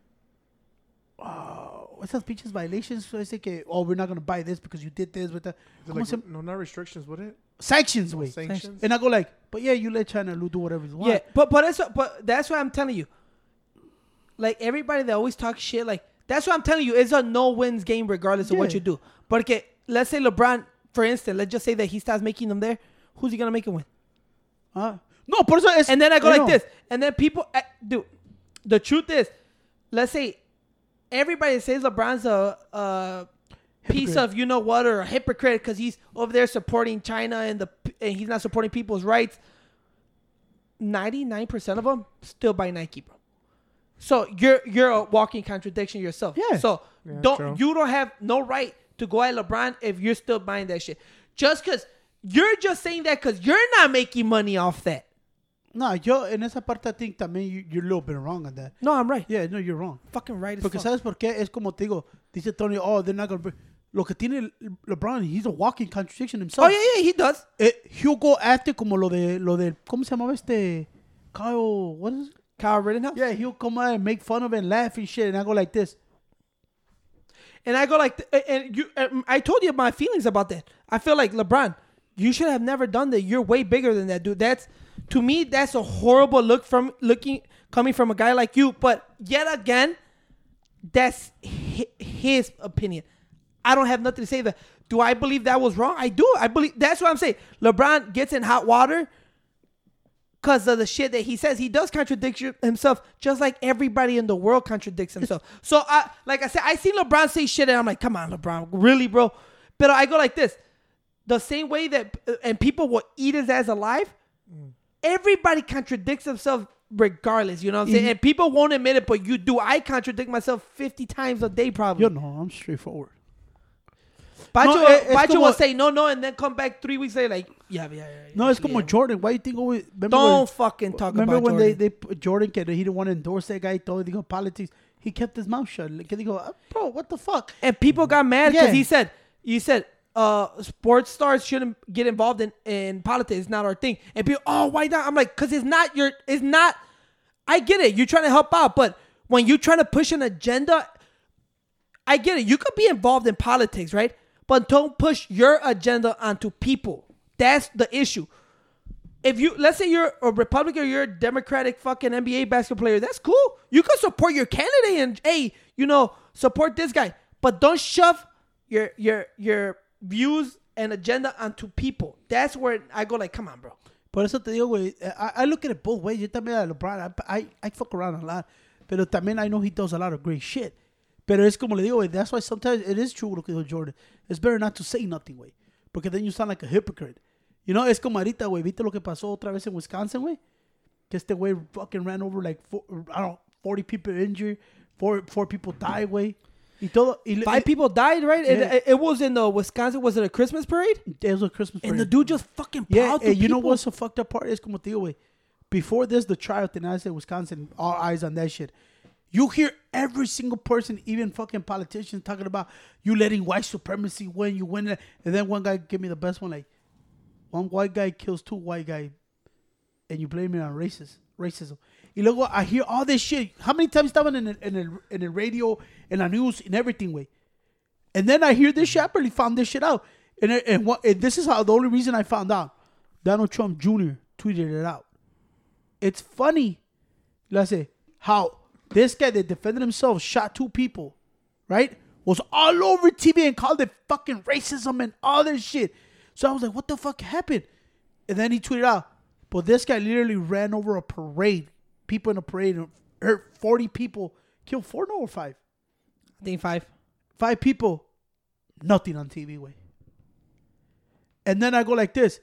ah, esas pinches violations ese que oh we're not gonna buy this because you did this with that like, se- no, not restrictions, would it? Sanctions, güey. Sanctions. And I go like, but yeah, you let China do whatever you want. Yeah, but but that's but that's what I'm telling you. Like everybody that always talks shit, like that's what I'm telling you. It's a no wins game regardless of what you do. But okay, let's say LeBron, for instance, let's just say that he starts making them there. Who's he gonna make him win? Huh? No, por eso. And then I go like know. this, and then people, uh, dude. The truth is, let's say everybody says LeBron's a, a piece of you know what or a hypocrite because he's over there supporting China and the and he's not supporting people's rights. Ninety nine percent of them still buy Nike, bro. So you're you're a walking contradiction yourself. Yeah. So Yeah, don't true. you don't have no right to go at LeBron if you're still buying that shit. Just because you're just saying that because you're not making money off that. No, yo en esa parte I think también you, you're a little bit wrong on that. No, I'm right. Yeah, no, you're wrong. Fucking right as Porque fuck. sabes por qué es como te digo, dice Tony, oh, they're not gonna. Bring. Lo que tiene LeBron, he's a walking contradiction himself. Oh yeah, yeah, he does. Eh, he'll go after como lo de lo de ¿cómo se llamaba este Kyle? What is it? Kyle Rittenhouse. Yeah, he'll come out and make fun of it and laugh and shit, and I go like this. And I go like, th- and you, um, I told you my feelings about that. I feel like LeBron, you should have never done that. You're way bigger than that, dude. That's to me, that's a horrible look from looking coming from a guy like you. But yet again, that's his opinion. I don't have nothing to say that. Do I believe that was wrong? I do. I believe that's what I'm saying. LeBron gets in hot water because of the shit that he says. He does contradict himself, just like everybody in the world contradicts himself. so, I, like I said, I seen LeBron say shit, and I'm like, come on, LeBron, really, bro? But I go like this: the same way that, uh, and people will eat his ass alive. Mm. Everybody contradicts themselves regardless. You know what I'm mm-hmm. saying? And people won't admit it, but you do. I contradict myself 50 times a day, probably. Yo no, I'm straightforward. Pacho, No, es Pacho como- will say no, no, and then come back three weeks later, like, yeah, yeah, yeah. yeah No, it's como yeah. Jordan. Why you think always? Remember Don't when, fucking talk remember about when Jordan. they they put Jordan que he didn't want to endorse that guy? he Todo dijo politics. He kept his mouth shut. Que dijo, go, bro, what the fuck? and people got mad because Yeah. he said he said uh sports stars shouldn't get involved in in politics it's not our thing and people oh why not i'm like because it's not your it's not i get it you're trying to help out but when you're trying to push an agenda i get it you could be involved in politics right but don't push your agenda onto people that's the issue if you let's say you're a Republican or you're a Democratic fucking NBA basketball player, that's cool. You can support your candidate and hey, you know, support this guy. But don't shove your your your views and agenda onto people. That's where I go like, come on, bro. Por eso te digo, güey. Eh, I, I look at it both ways. Yo también a LeBron. I, I, I fuck around a lot. Pero también I know he does a lot of great shit. Pero es como le digo, güey. That's why sometimes it is true lo que dijo Jordan. It's better not to say nothing, güey. Porque then you sound like a hypocrite. You know, es como ahorita, güey. ¿Viste lo que pasó otra vez en Wisconsin, güey? Que este güey fucking ran over like, four, I don't know, 40 people injured. Four, four people died, güey. Y todo. Y, Five people died, right? It- Yeah. It, it was in the Wisconsin. Was it a Christmas parade? It was a Christmas And the dude just fucking Yeah, and you know what's the fucked up part is como te digo, güey. Before this, the trial the United States, Wisconsin, all eyes on that shit. You hear every single person, even fucking politicians, talking about you letting white supremacy win, you win. And then one guy give me the best one, like one white guy kills two white guys, and you blame it on racist racism. Y luego I hear all this shit. How many times estaban en el, en el, radio, en la news, in everything, way. And then I hear this shit. Found this shit out. And, and, what, and this is how the only reason I found out. Donald Trump Jr. tweeted it out. It's funny, let's say, how this guy that defended himself shot two people, right? Was all over TV and called it fucking racism and all this shit. So I was like, what the fuck happened? And then he tweeted out, but this guy literally ran over a parade, people in a parade, and hurt 40 people, killed four, no, or five? I think five. five people, nothing on TV, way. And then I go like this.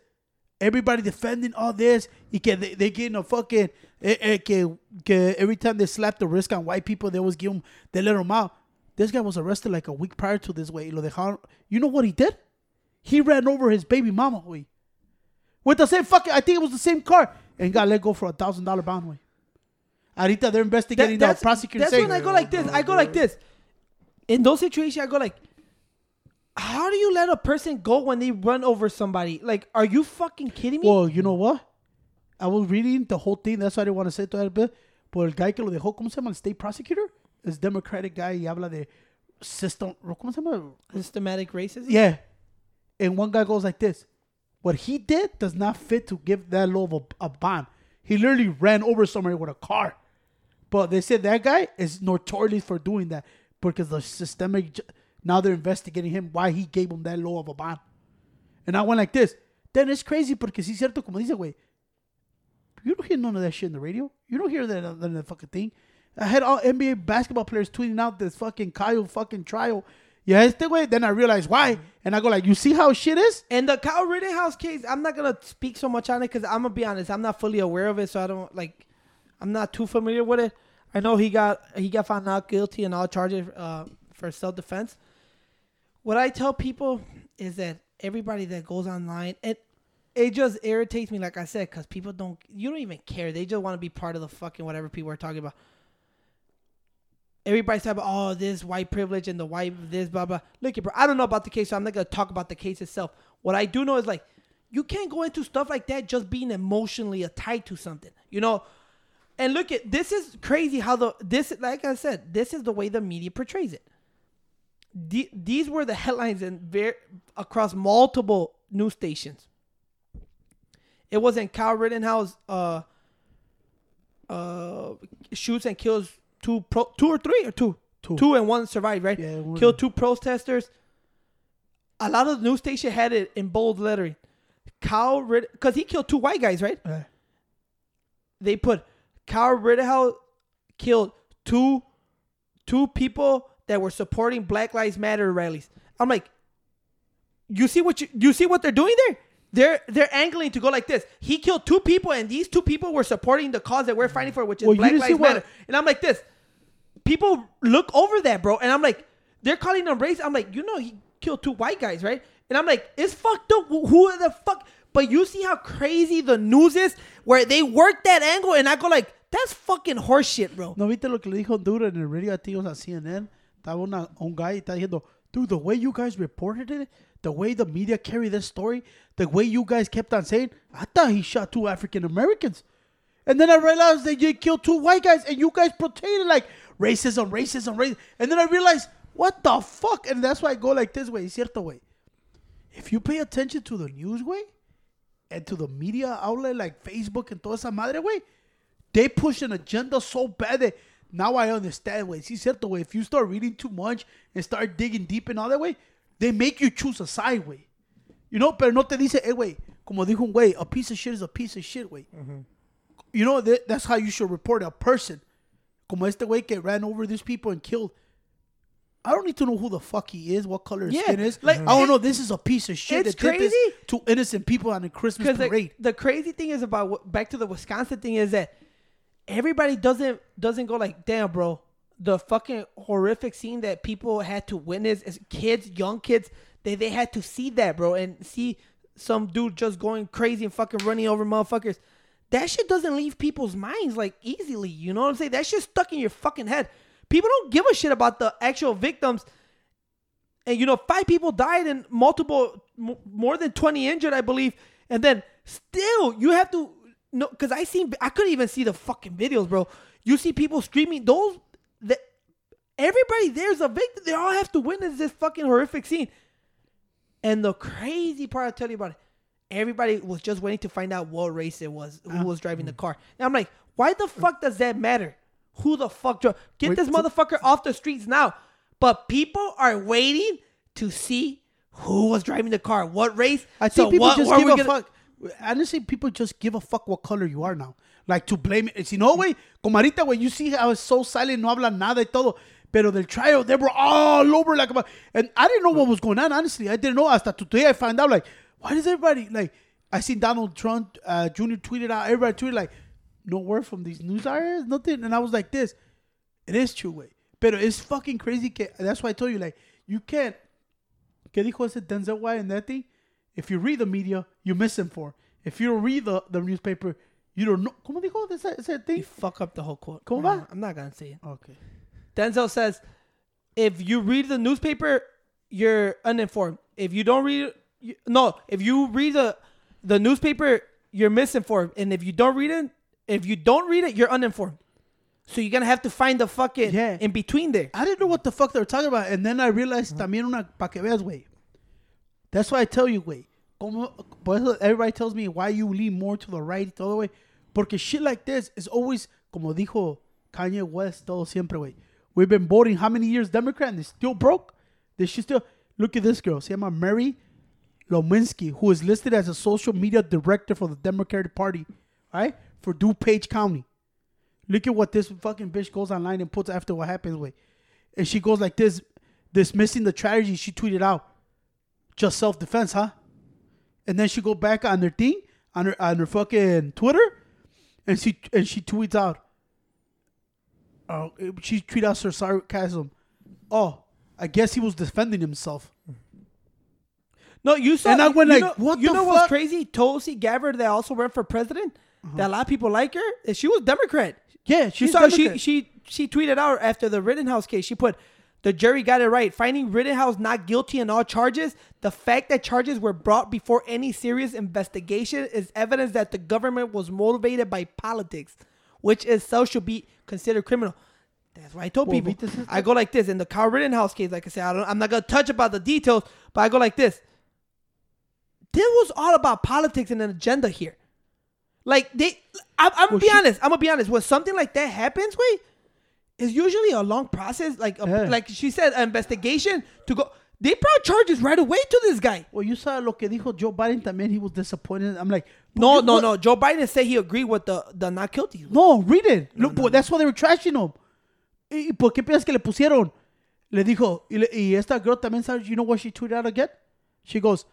Everybody defending all this. Y que they, they getting a fucking eh, eh, que, que every time they slap the wrist on white people, they always give them they let them out. This guy was arrested like a week prior to this way. Lo dejaron. You know what he did? He ran over his baby mama, way. With the same fucking I think it was the same car. And got let go for a thousand dollar bond, way. Arita, they're investigating That- the prosecutor that's saying when I go like this. I go like this. in those situations, I go like, how do you let a person go when they run over somebody? Like, are you fucking kidding me? Well, you know what? I was reading the whole thing. That's why I didn't want to say to a bit. But el guy que lo dejó, ¿cómo se llama? El state prosecutor. Es Democratic guy y habla de system. ¿Cómo se llama? Systematic racism. Yeah. And one guy goes like this. What he did does not fit to give that low of a, a bond. He literally ran over somebody with a car. But they said that guy is notorious for doing that because the systemic. ju- Now they're investigating him why he gave him that low of a bond. And I went like this. Then it's crazy porque sí cierto, como dice, güey. You don't hear none of that shit in the radio. You don't hear that on the fucking thing. I had all NBA basketball players tweeting out this fucking Kyle fucking trial. Yeah, it's the way. Then I realized why. And I go like, you see how shit is? And the Kyle Rittenhouse case, I'm not gonna speak so much on it because I'm gonna be honest, I'm not fully aware of it, so I don't like. I'm not too familiar with it. I know he got he got found not guilty and all charges uh, for self defense. What I tell people is that everybody that goes online, it it just irritates me, like I said, because people don't you don't even care. They just want to be part of the fucking whatever people are talking about. Everybody's talking about oh this white privilege and the white this blah blah. Look, bro, I don't know about the case, so I'm not gonna talk about the case itself. What I do know is like you can't go into stuff like that just being emotionally tied to something, you know. And look at this is crazy how the this like I said this is the way the media portrays it. The, these were the headlines and ver- across multiple news stations. It wasn't Kyle Rittenhouse uh uh shoots and kills two pro two or three or two Two. two and one survived right Yeah, killed two protesters. A lot of the news station had it in bold lettering. Kyle Ritt because he killed two white guys right Uh, they put Kyle Rittenhouse killed two two people that were supporting Black Lives Matter rallies. I'm like, you see what you you see what they're doing there? They're they're angling to go like this. He killed two people, and these two people were supporting the cause that we're fighting for, which is Well, Black Lives Matter. And I'm like this. People look over that, bro, and I'm like, they're calling them race. I'm like, you know, he killed two white guys, right? And I'm like, it's fucked up. Who who the fuck? But you see how crazy the news is, where they work that angle, and I go like, that's fucking horseshit, bro. ¿No viste lo que le dijo Honduras en el radio a tíos a CNN? Estaba una, un guy está diciendo, dude, the way you guys reported it, the way the media carried this story, the way you guys kept on saying, I thought he shot two African Americans. And then I realized that you killed two white guys and you guys portrayed it like racism, racism, racism. And then I realized, what the fuck? And that's why I go like this way, cierto way. If you pay attention to the news, way, and to the media outlet like Facebook and toda esa madre, way, they push an agenda so bad that now I understand, way. Sí, cierto, way. If you start reading too much and start digging deep in all that way, they make you choose a side, way. You know, pero no te dice, eh, hey, way, como dijo un güey, a piece of shit is a piece of shit, way. Mm-hmm. You know, that, that's how you should report a person. Como este güey que ran over these people and killed. I don't need to know who the fuck he is, what color his Yeah, skin is. like, I don't know. This is a piece of shit it's that crazy. to innocent people on a Christmas parade. the, the crazy thing is about back to the Wisconsin thing is that everybody doesn't doesn't go like, damn, bro, the fucking horrific scene that people had to witness as kids, young kids, they they had to see that, bro, and see some dude just going crazy and fucking running over motherfuckers. That shit doesn't leave people's minds like easily. You know what I'm saying? That shit's stuck in your fucking head. People don't give a shit about the actual victims and you know five people died and multiple more than 20 injured i believe and then still you have to no because i seen i couldn't even see the fucking videos bro. You see people screaming those that everybody there's a victim. They all have to witness this fucking horrific scene. And the crazy part i'll tell you about it. Everybody was just waiting to find out what race it was who was driving the car. And i'm like why the fuck does that matter? Who the fuck drove get Wait, this motherfucker off the streets now. But people are waiting to see who was driving the car, what race. I So people what- just give a gonna- fuck. Honestly, people just give a fuck what color you are now. Like to blame it. Si no, güey, como ahorita, you see how it's so silent, no hablan nada y todo. Pero del trial, they were all over like and I didn't know what was going on. Honestly, I didn't know. Hasta today, I found out like, why does everybody like? I seen Donald Trump uh, Jr. tweeted out. Everybody tweeted like, no word from these news irons, nothing. And I was like, this, it is true, way. But it's fucking crazy. Que, that's why I told you, like, you can't. ¿Qué dijo ese Denzel White and that thing? If you read the media, you misinform. If you don't read the, the newspaper, you don't know. ¿Cómo dijo ese, ese thing? You fuck up the whole quote. ¿Cómo No, va? I'm not gonna say it. Okay. Denzel says, if you read the newspaper, you're uninformed. If you don't read, you, no, if you read the the newspaper, you're misinformed. And if you don't read it, if you don't read it, you're uninformed. So you're gonna have to find the fucking Yeah. in between there. I didn't know what the fuck they were talking about. And then I realized uh-huh. también una pa que veas, güey. That's why I tell you, güey. Como, por eso everybody tells me why you lean more to the right, todo, güey. Porque shit like this is always, como dijo Kanye West, todo siempre, güey. We've been voting how many years Democrat and they still broke? They should still. Look at this girl. Se llama Mary Lemanski, who is listed as a social media director for the Democratic Party, right? For DuPage County. Look at what this fucking bitch goes online and puts after what happens with. And she goes like this, dismissing the tragedy she tweeted out. Just self defense, huh? And then she go back on her thing, on her on her fucking Twitter, and she and she tweets out. Oh, she tweets out her sarcasm. Oh, I guess he was defending himself. No, you saw. And I went you like, know, what You the know what's fuck? crazy? Tulsi Gabbard, that also ran for president. Uh-huh. That a lot of people like her. She was Democrat. Yeah, You she's saw she she she tweeted out after the Rittenhouse case. She put, "The jury got it right, finding Rittenhouse not guilty in all charges. The fact that charges were brought before any serious investigation is evidence that the government was motivated by politics, which itself should be considered criminal." That's why I told Well, people. I go like this in the Kyle Rittenhouse case. Like I said, I don't, I'm not gonna touch about the details, but I go like this. This was all about politics and an agenda here. Like they, I'm, I'm gonna Well, be she- honest. I'm gonna be honest. When something like that happens, wait, it's usually a long process. Like, a, Yeah. like she said, an investigation to go. They brought charges right away to this guy. Well, you saw lo que dijo Joe Biden también. He was disappointed. I'm like, No, no, what- no. Joe Biden said he agreed with the the not guilty. No, read it. Look, pues, that's why they were trashing him. ¿Y por qué piensas que le pusieron? Le dijo, y, le- y esta girl también sabe, you know what she tweeted out again? She goes,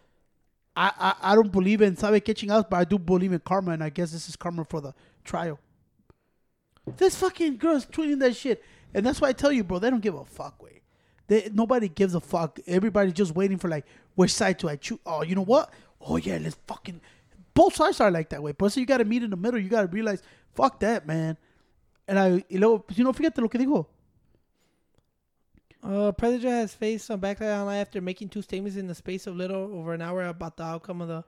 I, I, I don't believe in sabe catching out, but I do believe in karma, and I guess this is karma for the trial. This fucking girl's tweeting that shit. And that's why I tell you, bro, they don't give a fuck, way. They, nobody gives a fuck. Everybody's just waiting for like which side to I choose. Oh, you know what? Oh yeah, let's fucking. Both sides are like that way. But so you got to meet in the middle. You got to realize, fuck that, man. And I, y luego, you know, fíjate lo que dijo. Uh, President has faced some backlash online after making two statements in the space of little over an hour about the outcome of the.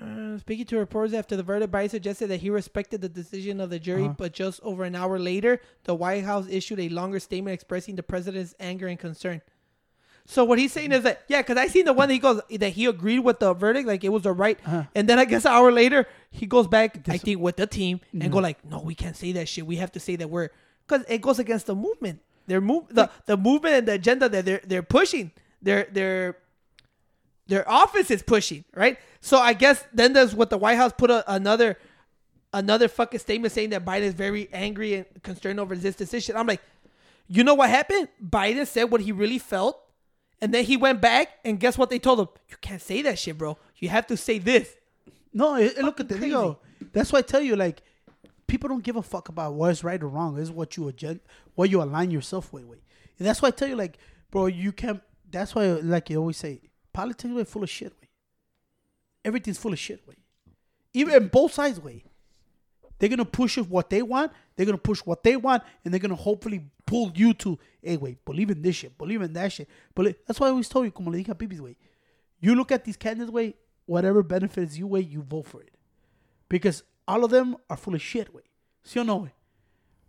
Uh, speaking to reporters after the verdict, Biden suggested that he respected the decision of the jury, Uh-huh. but just over an hour later, the White House issued a longer statement expressing the president's anger and concern. So what he's saying is that yeah, because I seen the one that he goes that he agreed with the verdict, like it was the right, Uh-huh. and then I guess an hour later he goes back, I think, with the team and go like, no, we can't say that shit. We have to say that we're because it goes against the movement. Their move, the the movement and the agenda that they're they're pushing. Their their their office is pushing, right? So I guess then there's what the White House put a, another another fucking statement saying that Biden is very angry and concerned over this decision. I'm like, you know what happened? Biden said what he really felt, and then he went back and guess what they told him? You can't say that shit, bro. You have to say this. No, it, it- look at the digo. That's why I tell you, like, people don't give a fuck about what's right or wrong. It's what you agen- what you align yourself with. with. That's why I tell you, like, bro, you can't. That's why, like you always say, politics way full of shit. Way everything's full of shit. Way even both sides. Way they're gonna push what they want. They're gonna push what they want, and they're gonna hopefully pull you to, hey, wait, believe in this shit, believe in that shit. But that's why I always told you, como le dije a Pipis, way. You look at these candidates, way, whatever benefits you, way, you vote for it because all of them are full of shit, way. ¿Sí o no, güey?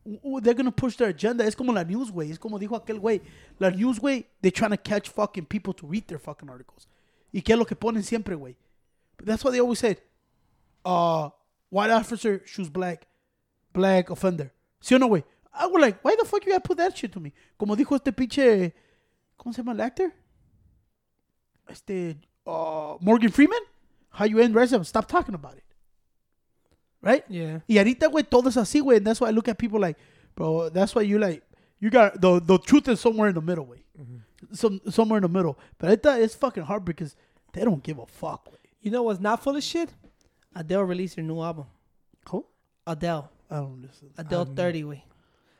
They're gonna push their agenda. Es como la news, güey. Es como dijo aquel güey. La news, güey, they're trying to catch fucking people to read their fucking articles. ¿Y qué es lo que ponen siempre, güey? That's why they always said, uh, white officer shoots black, black offender. ¿Sí o no, güey? I was like, why the fuck you gotta put that shit to me? Como dijo este pinche, ¿cómo se llama el actor? Este, uh, Morgan Freeman? How you end racism? Stop talking about it. Right? Yeah. Y ahorita, güey, todo es así, güey. And that's why I look at people like, bro, that's why you like, you got, the, the truth is somewhere in the middle, güey. Mm-hmm. Some, somewhere in the middle. But ahorita it's fucking hard because they don't give a fuck, güey. You know what's not full of shit? Adele released her new album. Who? Adele. I don't listen. Adele 30 way.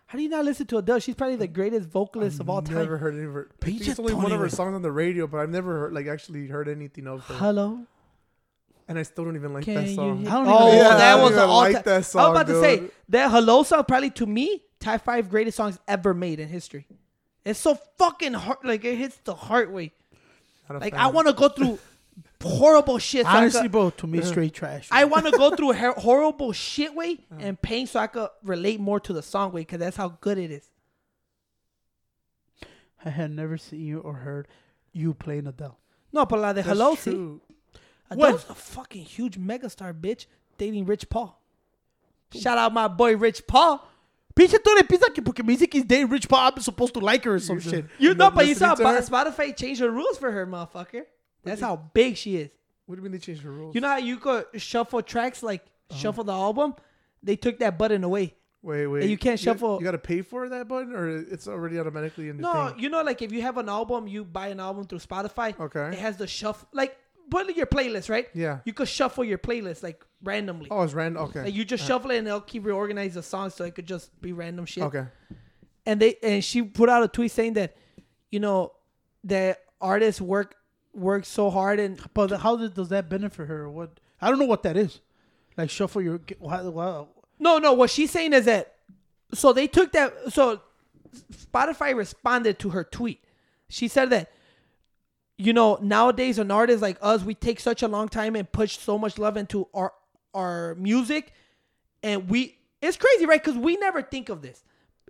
How do you not listen to Adele? She's probably the greatest vocalist of all time. Never heard any of her. I it's only one of her songs on the radio, but I've never heard, like actually heard anything of her. Hello. And I still don't even like Can that you song. hear- I don't oh, even- Yeah, that I don't was even an all like time. that I was about to say dude. that Hello song probably to me top five greatest songs ever made in history. It's so fucking hard. Like it hits the heart way. Not a Like fan. I want to go through horrible shit. so I Honestly, could- bro, to me, straight trash. I want to go through her- horrible shit way and pain so I could relate more to the song way because that's how good it is. I had never seen you or heard you playing Adele. No, but la de That's hello, see, true. Adele's a fucking huge megastar, bitch, dating Rich Paul. Shout out my boy Rich Paul. Pinche tú le piensas que porque me dice que he's dating Rich Paul, I'm supposed to like her or some shit. You know, but you saw Spotify changed the rules for her, motherfucker. That's how big she is. What do you mean they changed the rules? You know how you could shuffle tracks, like uh-huh. shuffle the album? They took that button away. wait, wait. you can't shuffle- You, got to pay for that button, or it's already automatically in the No, thing. you know, like if you have an album, you buy an album through Spotify. Okay. It has the shuffle, like put in your playlist, right? Yeah. You could shuffle your playlist like randomly. Oh, it's random. Okay. Like you just uh-huh. shuffle it and they'll keep reorganize the songs so it could just be random shit. Okay. And they and she put out a tweet saying that, you know, that artists work work so hard and But how does, does that benefit her? Or what? I don't know what that is. Like shuffle your. Wow, wow. No, no. What she's saying is that so they took that. So Spotify responded to her tweet. She said that you know nowadays an artist like us, we take such a long time and push so much love into our our music, and we it's crazy, right? Because we never think of this.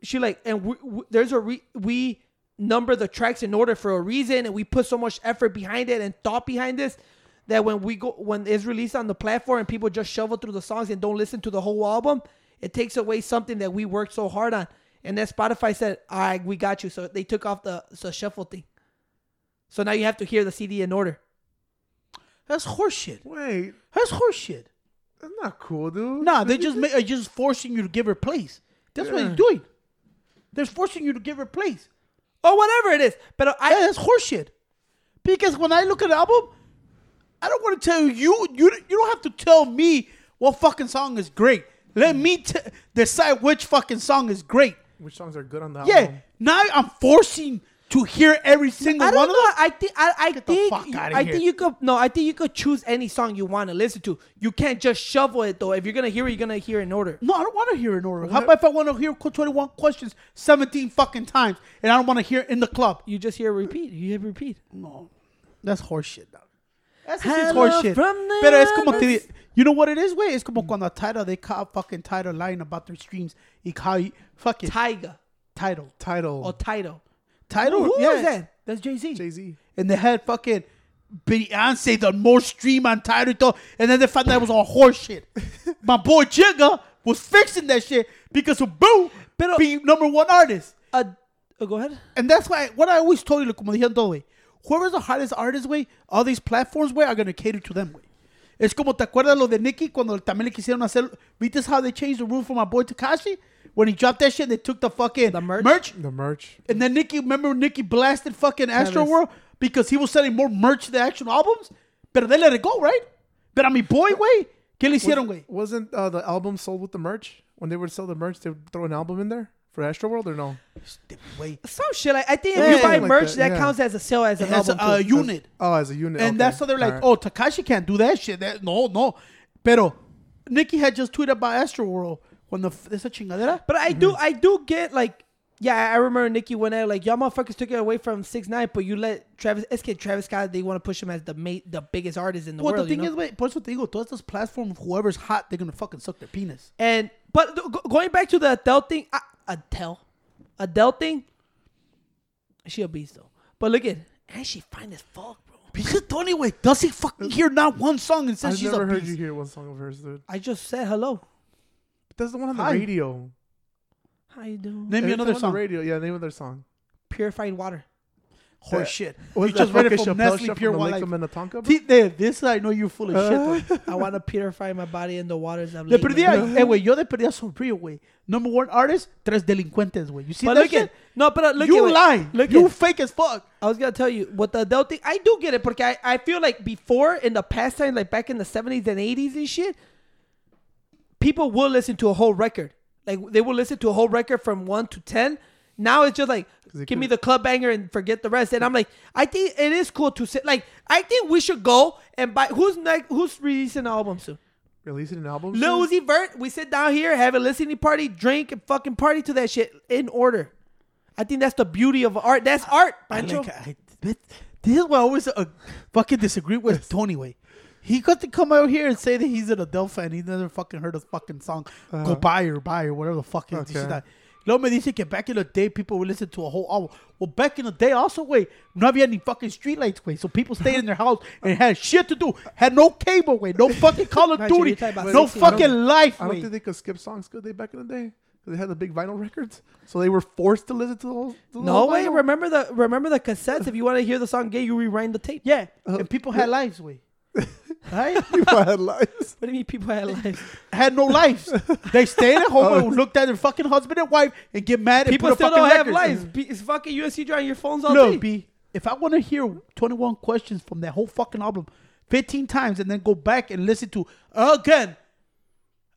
She like, and we, we, there's a re, we number the tracks in order for a reason, and we put so much effort behind it and thought behind this that when we go when it's released on the platform and people just shovel through the songs and don't listen to the whole album, it takes away something that we worked so hard on. And then Spotify said, "All right, we got you." So they took off the the shuffle thing. So now you have to hear the CD in order. That's horseshit. Wait, That's horseshit. that's not cool, dude. Nah, they just make, are uh, just forcing you to give her place. That's what Yeah. he's doing. They're forcing you to give her place. Or whatever it is. But I Yeah, that's horseshit. Because when I look at the album, I don't want to tell you, you, you, don't have to tell me what fucking song is great. Let me t- decide which fucking song is great. Which songs are good on the album? Yeah, album? now I'm forcing to hear every single I don't of know. them. I think I, I the think outta I here. think you could no. I think you could choose any song you want to listen to. You can't just shovel it though. If you're gonna hear it, you're gonna hear it in order. No, I don't want to hear it in order. How about if I want to hear 21 questions 17 fucking times and I don't want to hear it in the club? You just hear repeat. You hear repeat. No, that's horseshit. dog. That's just horseshit. Pero es como te, you know what it is, way? It's como cuando Tidal they caught fucking Tidal lying about their streams. Y how fucking Tyga title, Title. or title. Title. Who yeah, is that? That's Jay Z. Jay Z. And they had fucking Beyonce the most stream on Tidal, and then they found that it was all horseshit. My boy Jigga was fixing that shit because of Boo Pero- being number one artist. Uh, oh, go ahead. And that's why what I always told you, como dijeron todo. Whoever's the hardest artist, way, all these platforms, way, are gonna cater to them, way. Es como te acuerdas lo de Nicki cuando también le quisieron hacer. ¿Viste how they changed the rule for my boy Tekashi? When he dropped that shit, they took the fucking The merch? merch. The merch. And then Nicki, remember Nicki blasted fucking Astro Travis. World because he was selling more merch than actual albums? But they let it go, right? But a mi boy, güey, ¿qué le hicieron, güey? Wasn't uh, the album sold with the merch? When they would sell the merch, they would throw an album in there for Astro World or no? Wait. Some shit. Like, I think Yeah, if you buy like merch, that, that, yeah. counts as a sale as an As album. a too. unit. Oh, as a unit. And okay. that's how they're like, Alright. oh, Tekashi can't do that shit. That, no, no. Pero Nicki had just tweeted about Astro World when the esa chingadera. But I do, I do get like, yeah, I remember Nicki when I like y'all motherfuckers took it away from Six Nine, but you let Travis. Es que Travis Scott, they want to push him as the ma- the biggest artist in the world. Well, world. the thing you know? is, wait, por eso te digo, todas estas platforms, whoever's hot, they're gonna fucking suck their penis. And but th- go- going back to the Adele thing, uh, Adele, Adele thing, she a beast though. But look at, and she fine as fuck, bro. Because Tony, wait, does he fucking hear not one song and says I've she's never a heard beast? you hear one song of hers, dude. I just said hello. But That's the one on the Hi. radio. How you doing? Name me It's the another one on song. the radio. Yeah, name of their song. Purified water. Horse shit. Was that just read it from Nestle Pure from the One Lake of Minnetonka, this I know you're full of shit. I want to purify my body in the waters of De Lake perdida, eh, güey, yo de perdida sonrío, güey. Number one artist, tres delincuentes, güey. You see But that look shit? at no, but uh, look you at lie. Look you at, fake as fuck. I was gonna tell you what the Adele thing. I do get it because I, I feel like before in the past time, like back in the seventies and eighties and shit, people will listen to a whole record. Like they will listen to a whole record from one to ten. Now it's just like give me the club banger and forget the rest. And I'm like, I think it is cool to sit. Like I think we should go and buy. Who's next? Who's releasing an album soon? Releasing an album? Lil soon? Uzi Vert. We sit down here, have a listening party, drink, and fucking party to that shit in order. I think that's the beauty of art. That's art, I like, I, this is why I always uh, fucking disagree with Tony Way. He got to come out here and say that he's an Adele fan. He never fucking heard a fucking song. Go buy or buy or whatever the fuck is Okay. This that. Luego me dice que back in the day people would listen to a whole album. Well, back in the day also, wait, no había any fucking streetlights, wait. So people stayed in their house and had shit to do. Had no cable, wait. No fucking Call of Duty. you're talking about No 16, I fucking life, I don't wait. think they could skip songs good they back in the day. 'Cause They had the big vinyl records, so they were forced to listen to the whole. The No whole way. vinyl. Remember the remember the cassettes. if you want to hear the song gay, you rewind the tape. Yeah, Uh, and people had lives, wait. Right? People had lives. What do you mean people had lives? had no lives. They stayed at home and oh. looked at their fucking husband and wife and get mad and People put a still fucking don't have record. lives. Be- It's fucking USC drawing your phones all Look, day. B, if I want to hear 21 questions from that whole fucking album 15 times and then go back and listen to again,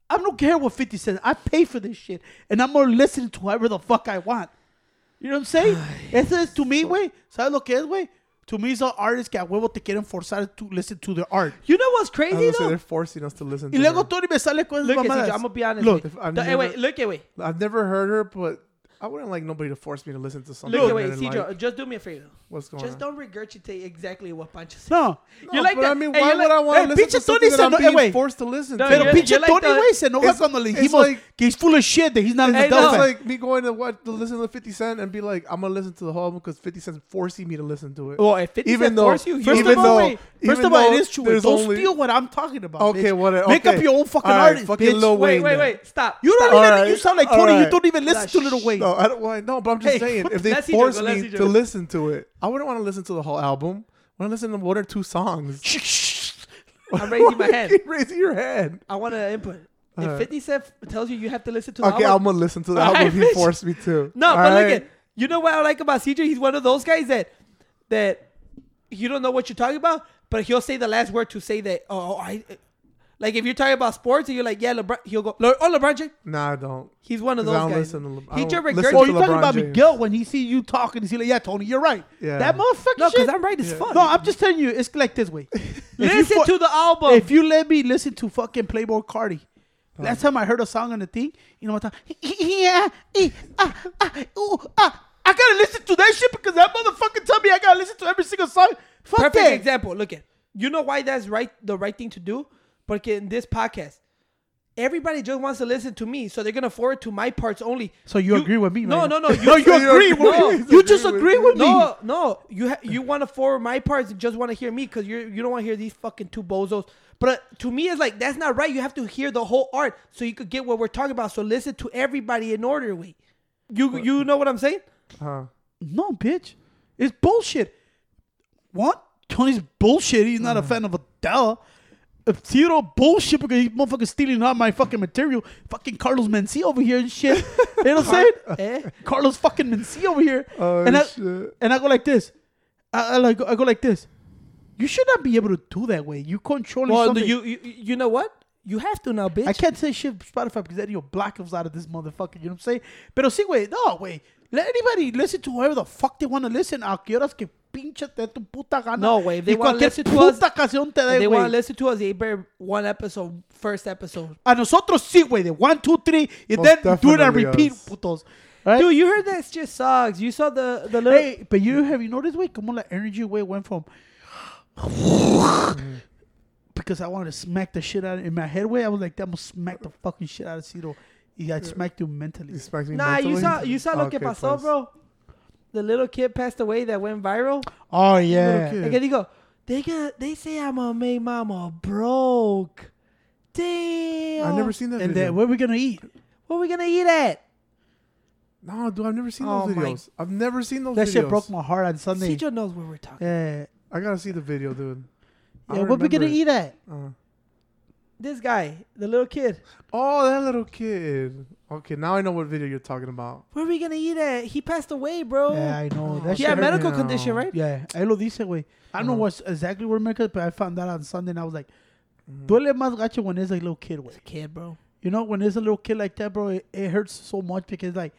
I don't care what 50 says. I pay for this shit and I'm going to listen to whoever the fuck I want. You know what I'm saying? Eso es to me, güey. ¿Sabes lo que es, güey? To me, son artists que a huevo te quieren forzar to listen to their art. You know what's crazy was say though? they're forcing us to listen. Y to luego her. Tony me sale con esas Look mamadas. I'm gonna be honest. Look, with you. I've The- eh, hey, never- wait, look at wait. I've never heard her, but I wouldn't like nobody to force me to listen to something. Look at I wait, didn't Cedro, like. just do me a favor. What's going Just on? Just don't regurgitate exactly what Pancho said. No. You like but that? I mean, why you would like- I want Hey, to listen to something Tony that said I'm no- being wait. forced to listen No, to? Pero you're- pinche like Tony, the- güey, se enoja It's- cuando le dijimos like- que he's full of shit, that he's not an Hey, adult. It's like me going to what to listen to 50 Cent and be like, I'm gonna listen to the whole album because 50 Cent's forcing me to listen to it. Well, if 50 Even Cent though- force you, First even of all, though- wait, first of all, it is true. Don't only- steal what I'm talking about. Okay, bitch. what- Make up your own fucking All right, artist, fucking bitch. Lil wait, Wayne wait, then. wait, stop. You don't stop. even. All You sound like Tony. You don't even listen to Little Wayne. No, I don't. Well, no, but I'm just Hey, saying, if they let's see Joe, force let's me to listen to it, I wouldn't want to listen to the whole album. I want to listen to one or two songs. I'm raising my hand. Keep raising your hand. I want to input. If Alright. 50 Cent tells you you have to listen to the Okay, album, I'm gonna listen to the All album. right, He bitch. forced me to. No, All but look right? at you know what I like about CJ? He's one of those guys that that you don't know what you're talking about, but he'll say the last word to say that. Oh, I like if you're talking about sports and you're like, yeah, LeBron. He'll go, Le- oh, LeBron James. Nah, I don't. He's one of those I don't guys. listen to Le- I he just regurgitates. Oh, you're talking about James. Miguel when he see you talking. He's like, "Yeah, Tony, you're right." Yeah. That motherfucker. No, because. I'm right as Yeah. fuck. No, I'm just telling you, it's like this way. If you listen fu- to the album. If you let me listen to fucking Playboi Carti, last time I heard a song on the thing, you know what? I yeah, ah, ah, ooh, ah. I gotta listen to that shit because that motherfucker tell me I gotta listen to every single song. Fuck Perfect that. example. Look at you know why that's right. The right thing to do, because in this podcast, everybody just wants to listen to me, so they're gonna forward to my parts only. So you, agree with me? No, right no, no. You, no, you you agree agree. with No, me. You just agree agree with with me. No, no, you ha- you want to forward my parts and just want to hear me because you you don't want to hear these fucking two bozos. But uh, to me, it's like that's not right. You have to hear the whole art so you could get what we're talking about. So listen to everybody in order. Wait, you you know what I'm saying? Uh, No, bitch. It's bullshit. What? Tony's bullshit. He's not a fan of Adele. If Theodore bullshit because he's motherfucking stealing all my fucking material. Fucking Carlos Mencia over here and shit. you know what I'm saying? Eh? Carlos fucking Mencia over here. oh and I shit. and I go like this. I, I like I go like this. You should not be able to do that way. You controlling Well, something. you, you you know what? You have to now, bitch. I can't say shit Spotify because then you'll black us out of this motherfucker. You know what I'm saying? Pero sí, güey. No, güey. Let anybody listen to whoever the fuck they want to listen. A que horas que pinche te tu puta gana. No, güey, if they Y wanna cualquier listen to us, puta canción te If dé, they want to listen to us, they better one episode, first episode. A nosotros sí, güey. De one, two, three. And Most then do it and repeat, us. putos. Right? Dude, you heard that it just sucks. You saw the the little. Hey, but you have you noticed, güey, como la energy, güey, went from mm-hmm. because I wanted to smack the shit out of, in my head, way. I was like, I'm gonna smack the fucking shit out of Ciro. Yeah, I smacked you mentally. He smacks me Nah, you saw you saw lo que pasó, pues. bro. The little kid passed away that went viral. Oh yeah. kid. Like, and he go, they got they say I'm gonna make mama broke. Damn. I've never seen that And video. then where we gonna eat? What are we gonna eat at? no, dude, I've never seen Oh those my- videos. I've never seen those That videos. shit broke my heart on Sunday. Cijo knows where we're talking. Yeah. I gotta see the video, dude. Yeah, don't what we gonna remember eat at? it. This guy, the little kid. Oh, that little kid. Okay, now I know what video you're talking about. Where are we gonna eat at? He passed away, bro. Yeah, I know. That he had medical me. condition, right? Yeah, él lo dice, güey. I don't know Uh-huh. what's exactly where medical, but I found that on Sunday and I was like, Mhm. duele más gacho when it's a little kid, güey. Kid, bro. You know, when there's a little kid like that, bro, it, it hurts so much because like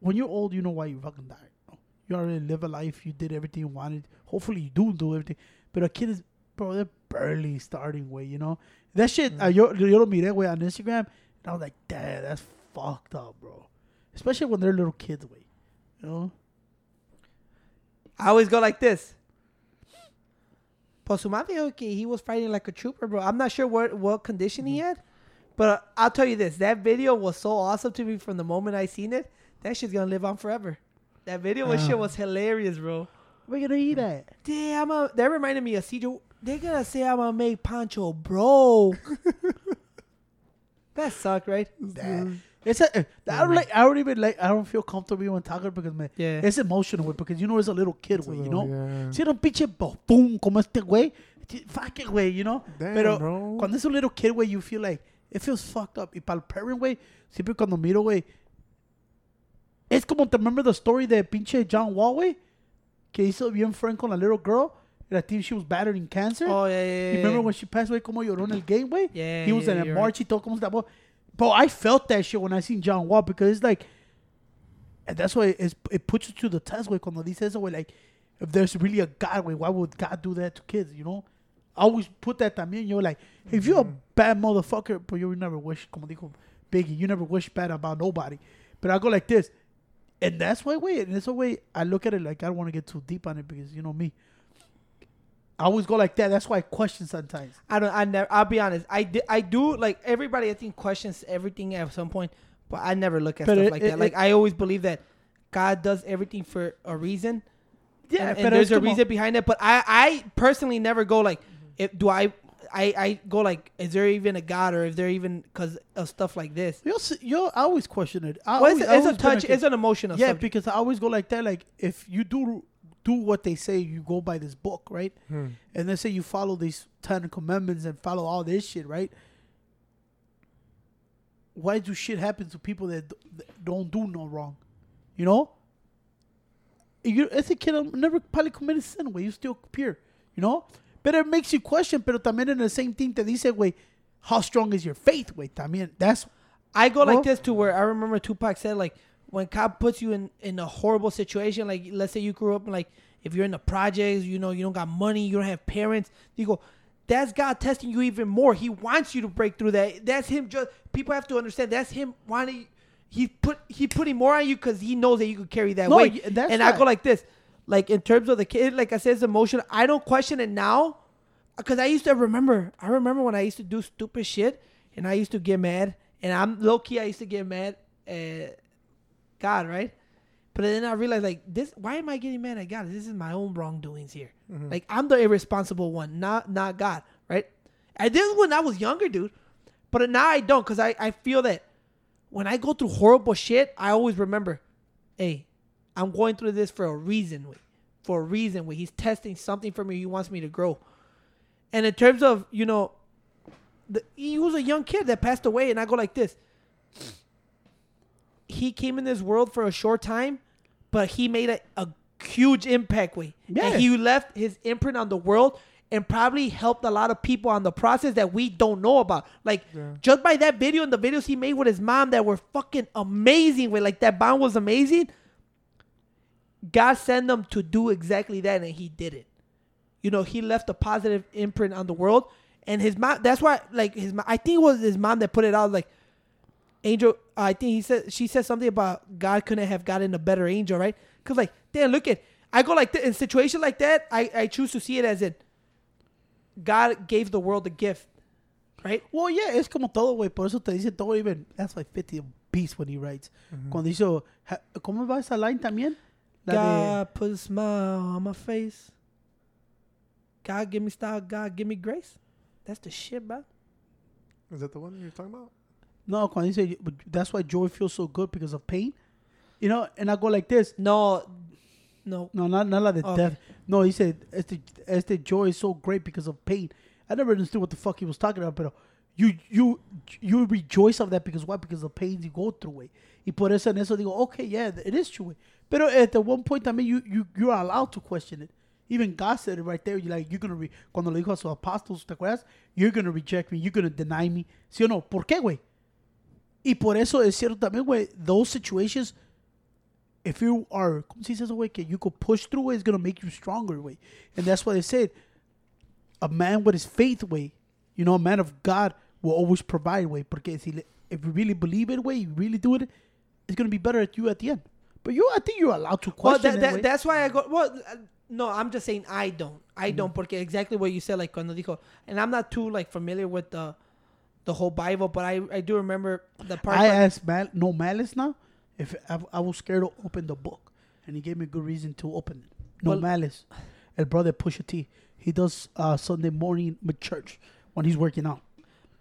when you're old, you know why you fucking died. You already live a life. You did everything you wanted. Hopefully, you do do everything. But a kid is, bro, they're barely starting way. You know that shit. Mm. Uh, yo, yo lo miré, way on Instagram, and I was like, damn, that's fucked up, bro. Especially when they're little kids, way. You know? I always go like this. Pues su madre dijo que he was fighting like a trooper, bro. I'm not sure what what condition he had, but uh, I'll tell you this: that video was so awesome to me from the moment I seen it. That shit's gonna live on forever. That video was shit Ah. was hilarious, bro. We're gonna eat that. Damn, a, that reminded me of CJ. They're gonna say I'm gonna make Pancho broke. that sucked, right? It's a, eh, I oh don't like. I don't even like. I don't feel comfortable even talking because man, Yeah. it's emotional, güey, because you know it's a little kid, It's güey, you know. yeah. Si era un pinche boom como este güey, t- fuck it, güey, you know. Damn, Pero bro. cuando es un little kid, güey, you feel like it feels fucked up. Y para el parent, güey, siempre cuando miro, way, es como te remember the story de pinche John Wall, güey, que hizo bien friend con la little girl. I think she was battling cancer. Oh yeah, yeah, yeah. Remember yeah. when she passed away, como lloró en el game, güey? Yeah, He was yeah, in a march y todo, como se llamó. Bro, I felt that shit when I seen John Wall because it's like, and that's why it's, it puts you to the test, güey, cuando dice eso, güey, like, if there's really a God, güey, why would God do that to kids, you know? I always put that también, you're like, if you're a mm-hmm. bad motherfucker, but you never wish, como dijo Biggie, you never wish bad about nobody. But I go like this, and that's why, wait, and that's way I look at it, like, I don't want to get too deep on it because, you know me. I always go like that. That's why I question sometimes. I don't. I never. I'll be honest. I di- I do like everybody. I think questions everything at some point, but I never look at But stuff it- like it- that. Like it- I always believe that God does everything for a reason. Yeah, and, and there's a reason behind it. But I I personally never go like, if do I. I, I go like, is there even a God, or is there even because of stuff like this? Yo, s- yo, I always question it. I Well, always, it's, a been touch. It's an emotional. yeah, subject. because I always go like that. Like if you do do what they say, you go by this book, right? Hmm. And they say you follow these ten commandments and follow all this shit, right? Why do shit happen to people that, d- that don't do no wrong? You know? You, ese kid I never probably committed sin, güey. You still pure, you know? But it makes you question, pero también in the same thing te dice, güey, how strong is your faith, güey? También, that's I go like this to where I remember Tupac said like when God puts you in in a horrible situation, like let's say you grew up in like if you're in the projects, you know you don't got money, you don't have parents. You go, that's God testing you even more. He wants you to break through that. That's him. Just people have to understand that's him wanting. He put he putting more on you because he knows that you could carry that No, weight. and I go like this, like in terms of the kid, like I said, it's emotional. I don't question it now because I used to remember. I remember when I used to do stupid shit and I used to get mad. And I'm low key. I used to get mad at God, right? But then I realized like this. Why am I getting mad at God? This is my own wrongdoings here. Mm-hmm. Like I'm the irresponsible one, not not God, right? And this is when I was younger, dude. But now I don't, cause I I feel that when I go through horrible shit, I always remember, hey, I'm going through this for a reason, for a reason. Wey. He's testing something for me. He wants me to grow. And in terms of you know, the, he was a young kid that passed away, and I go like this. He came in this world for a short time, but he made a, a huge impact. Way, Yeah. and he left his imprint on the world. And probably helped a lot of people on the process that we don't know about. Like Yeah. just by that video and the videos he made with his mom that were fucking amazing. Way like that bond was amazing. God sent him to do exactly that, and he did it. You know, he left a positive imprint on the world, and his mom. That's why, like his, mo- I think it was his mom that put it out. Like, angel. I think he said she said something about God couldn't have gotten a better angel, right? Because like, damn, look at. I go like that in situation like that. I I choose to see it as in God gave the world a gift, right? Well, yeah, es como todo, güey. Por eso te dice todo, even. That's like 50 a piece when he writes. Mm-hmm. Cuando hizo. ¿Cómo va esa line también? La de- God put a smile on my face. God give me style. God give me grace. That's the shit, bro. Is that the one you're talking about? No, cuando dice. but That's why joy feels so good because of pain. You know, and I go like this. No, no. No, not, not like the Okay. death. No, he said, este, este joy is so great because of pain. I never understood what the fuck he was talking about, but you, you, you rejoice of that because why? Because of pains you go through, way. Y por eso en eso digo, okay, yeah, it is true. Pero at the one point también you, you, you're allowed to question it. Even God said it right there. You're like, you're going to, re- cuando le dijo a sus apóstoles, ¿te acuerdas? You're going to reject me. You're going to deny me. ¿Sí o no? ¿Por qué, güey? Y por eso es cierto también, güey, those situations, if you are, ¿cómo se dice eso, güey? Que you could push through it, it's going to make you stronger, güey. And that's why they said, a man with his faith, way, you know, a man of God will always provide, way, porque si le, if you really believe it, way you really do it, it's gonna be better at you at the end. But you, I think you're allowed to Well, question that, it. that, that's why I go. Well, no, I'm just saying I don't. I Mm-hmm. don't porque exactly what you said, like cuando dijo, and I'm not too like familiar with the the whole Bible, but I I do remember the part. I asked Mal, no malice now if I, I was scared to open the book, and he gave me a good reason to open it. No Well- malice. El brother Pusha T, he does uh, Sunday morning with church when he's working out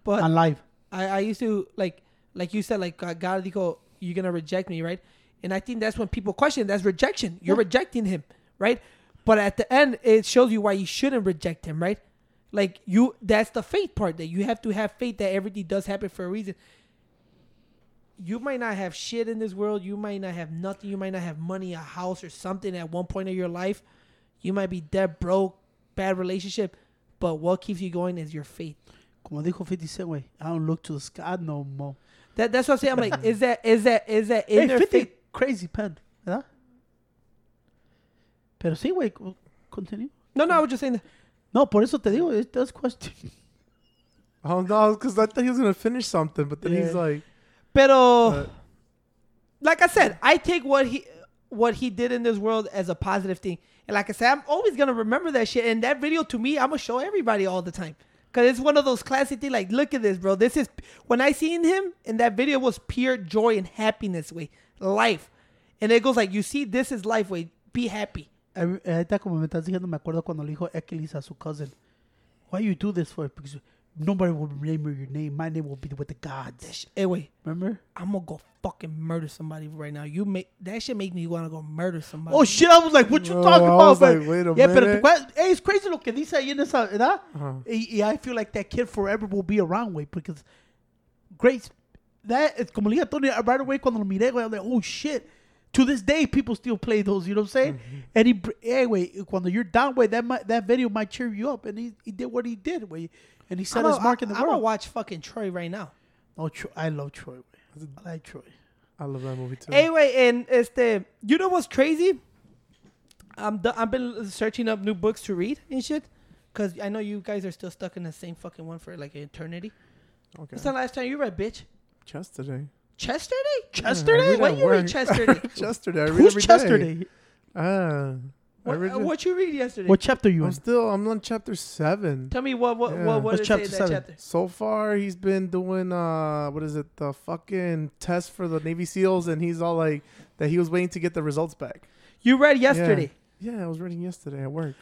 but on live. I, I used to like like you said like uh, God dijo you're gonna reject me right and I think that's when people question that's rejection you're Yeah. rejecting him right but at the end it shows you why you shouldn't reject him right like you that's the faith part that you have to have faith that everything does happen for a reason you might not have shit in this world you might not have nothing you might not have money a house or something at one point of your life you might be dead broke bad relationship but what keeps you going is your faith Como dijo 50 Cent, way, I don't look to the sky no more. That that's what I'm saying. I'm like, is that is that is that in Hey, their 50, faith? crazy pen, ¿verdad? Pero sí, güey, continue. No, no, I was just saying. That. No, por eso te digo, it does question. Oh no, because I thought he was gonna finish something, but then he's Yeah. like, Pero uh, like I said, I take what he what he did in this world as a positive thing. And like I said, I'm always gonna remember that shit. And that video to me, I'm gonna show everybody all the time. Cause it's one of those classic things. Like, look at this, bro. This is when I seen him in that video was pure joy and happiness, way life. And it goes like, you see, this is life, way. Be happy. Eh, Ahorita como me estás diciendo, me acuerdo cuando le dijo Ekelis a su cousin, why you do this for? Because nobody will remember your name. My name will be with the gods. hey, wait, Remember? I'm gonna go fucking murder somebody right now. You make that shit make me wanna go murder somebody. Oh shit! I was like, "What you Oh, talking I about?" was like, wait a yeah, pero minute. te acuerdas- hey, it's crazy lo que dice ahí en esa, ¿verdad? uh-huh. Y, y I feel like that kid forever will be around, way, because great. That es como le dije a Tony right away cuando lo miré, güey. I'm like, oh shit. To this day, people still play those. You know what I'm saying? Mm-hmm. And he, br- hey, cuando you're down, way, that might, that video might cheer you up. And he, he did what he did, way, and he set I'm his mark in the I'm gonna watch fucking Troy right now. Oh, Troy, I love Troy. Way. I like Troy. I love that movie too. Anyway, and este, you know what's crazy? I'm do- I've been searching up new books to read and shit, cause I know you guys are still stuck in the same fucking one for like an eternity. okay, What's the last time you read, bitch? Chesterday. Chesterday? Chesterday? read What at you read work. Chesterday? Chesterday. I read Who's every day. Chesterday? Ah, I what, read uh, what you read yesterday? What chapter you I'm in? still. I'm on chapter seven. Tell me what what Yeah. what, what What's chapter say that seven? chapter? So far, he's been doing uh, what is it? The fucking test for the Navy SEALs, and he's all like that. He was waiting to get the results back. You read yesterday. Yeah, I was reading yesterday at work.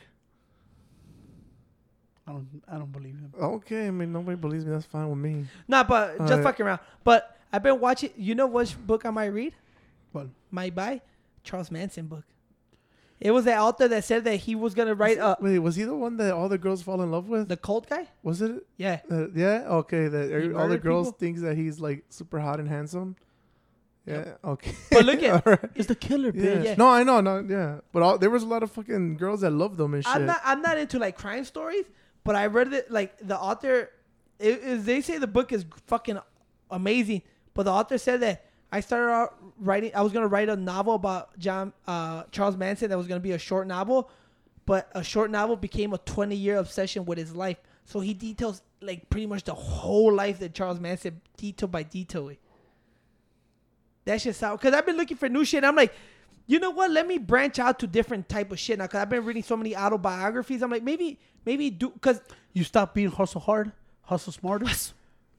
I don't, I don't believe him. Okay, I mean nobody believes me. That's fine with me. Nah, but just Alright. fucking around. But I've been watching. You know which book I might read? What? Might buy Charles Manson book. It was the author that said that he was gonna write a. Wait, was he the one that all the girls fall in love with? the cult guy. was it? Yeah. Uh, yeah. Okay. That every- all the girls people? thinks that he's like super hot and handsome. Yeah. Yep. Okay. But look at- All right. It's the killer, Yeah. bitch. Yeah. No, I know. No. Yeah. But all, there was a lot of fucking girls that loved them and shit. I'm not. I'm not into like crime stories, but I read it. Like the author, it, is they say the book is fucking amazing. But the author said that I started out writing. I was gonna write a novel about John uh, Charles Manson that was gonna be a short novel, but a short novel became a 20 year obsession with his life. So he details like pretty much the whole life that Charles Manson detail by detail. That shit sound because I've been looking for new shit. I'm like, you know what? Let me branch out to different type of shit now. Cause I've been reading so many autobiographies. I'm like, maybe, maybe do because You stop being hustle hard, hustle smarter.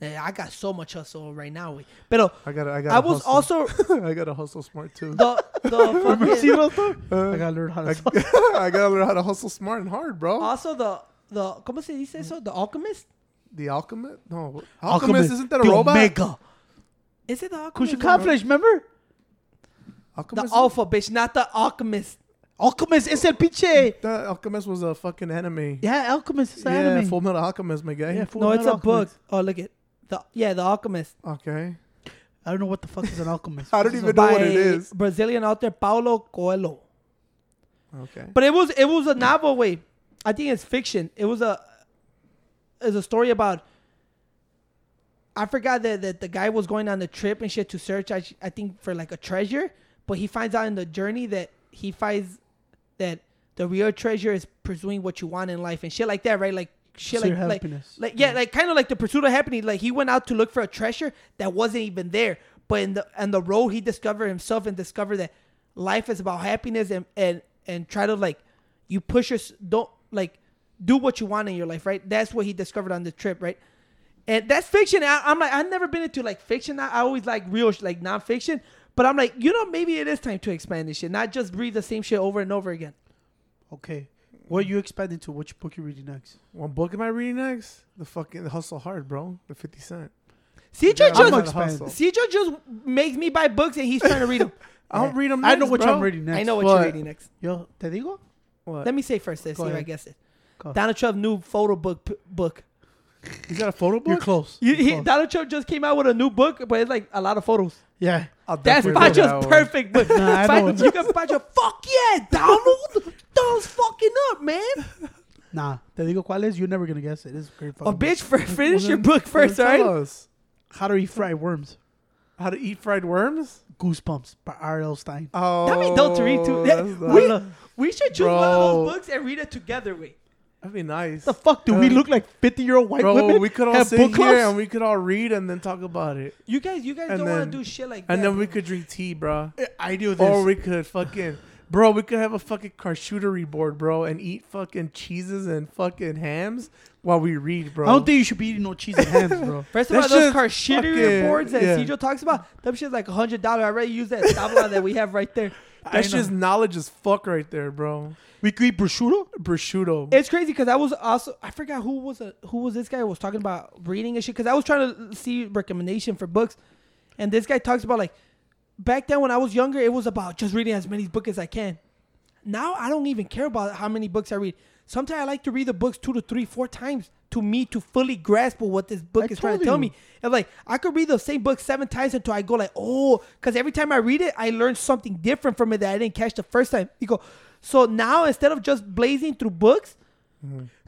I got so much hustle right now. Wey. Pero I got. I got. I was also I got to hustle smart too. the the See fucking, those though? I gotta learn how to. I. I gotta learn how to hustle smart and hard, bro. also the the ¿cómo se dice eso? The alchemist. The alchemist? No, alchemist, Alchemist, isn't that a the robot? Omega. Is it the alchemist? Kusha Conflict, remember? The Alchemist. alpha bitch, not the alchemist. Alchemist es el pinche. the alchemist was a fucking anime. Yeah, Alchemist is yeah, anime. Full Metal Alchemist, my guy. Yeah, Full no, it's a Metal book. Oh, look it. The yeah, the alchemist. Okay. I don't know what the fuck is an alchemist. I don't even know what it is. Brazilian author Paulo Coelho. Okay. But it was it was a novel way. I think it's fiction. It was a it's a story about I forgot that, that the guy was going on the trip and shit to search I, I think for like a treasure, but he finds out in the journey that he finds that the real treasure is pursuing what you want in life and shit like that, right? Like shit like like happiness. like yeah, like kind of like the pursuit of happiness. Like he went out to look for a treasure that wasn't even there, but in the on the road he discovered himself and discovered that life is about happiness and and and try to like you push your don't like do what you want in your life, right? That's what he discovered on the trip, right? And that's fiction. I, I'm like, I've never been into like fiction. I, I always like real, like nonfiction. But I'm like, you know, maybe it is time to expand this shit, not just read the same shit over and over again. Okay. What you expanding to? Which book you reading next? What book am I reading next? The fucking Hustle Hard, bro. The 50 Cent. CJ Yeah, just gonna expand. hustle. CJ just makes me buy books and he's trying to read them. I don't read them. I know which I'm reading next. I know what, What? you're reading next. Yo, te digo? What? Let me say first this, Go see if I guess it. Go. Donald Trump new photo book p- book. He's got a photo You're book. close. You, You're he, close. Donald Trump just came out with a new book, but it's like a lot of photos. Yeah. I'll That's definitely read that one. perfect book. Nah, I know Pancho- it's- you can Pancho, fuck yeah, Donald. Donald's fucking up, man. Nah, te digo cuál es. You're never gonna guess it. It's a great Oh, fucking book. bitch, for, finish your book first, all right? us. How to eat fried worms. How to eat fried worms? Goosebumps by R.L. Stine. Oh, That'd be dope to read too. Yeah, that's we, we should choose one of those books and read it together. Wait, That'd be nice. the fuck do we look like 50 year old white Bro, women? we could all have sit book here clubs? and we could all read and then talk about it. you guys, you guys And don't want to do shit like that. And that. then we could drink tea, bro. I do this. Or we could fucking, bro, we could have a fucking charcuterie board, bro, and eat fucking cheeses and fucking hams while we read, bro. I don't think you should be eating no cheese and hams, bro. First of all, those shit car shitty fucking- boards that yeah. Cedro talks about, that shit's like a hundred dollars. I already used that tabla that we have right there. I That's just knowledge as fuck right there, bro. We could eat prosciutto. Prosciutto. It's crazy because I was also I forgot who was a, who was this guy who was talking about reading and shit because I was trying to see recommendation for books, and this guy talks about like back then when I was younger it was about just reading as many books as I can. Now I don't even care about how many books I read. Sometimes I like to read the books two to three, four times to me to fully grasp what this book I is trying to tell you. me. And like I could read the same book seven times until I go like, oh, because every time I read it, I learn something different from it that I didn't catch the first time. You go, so now instead of just blazing through books,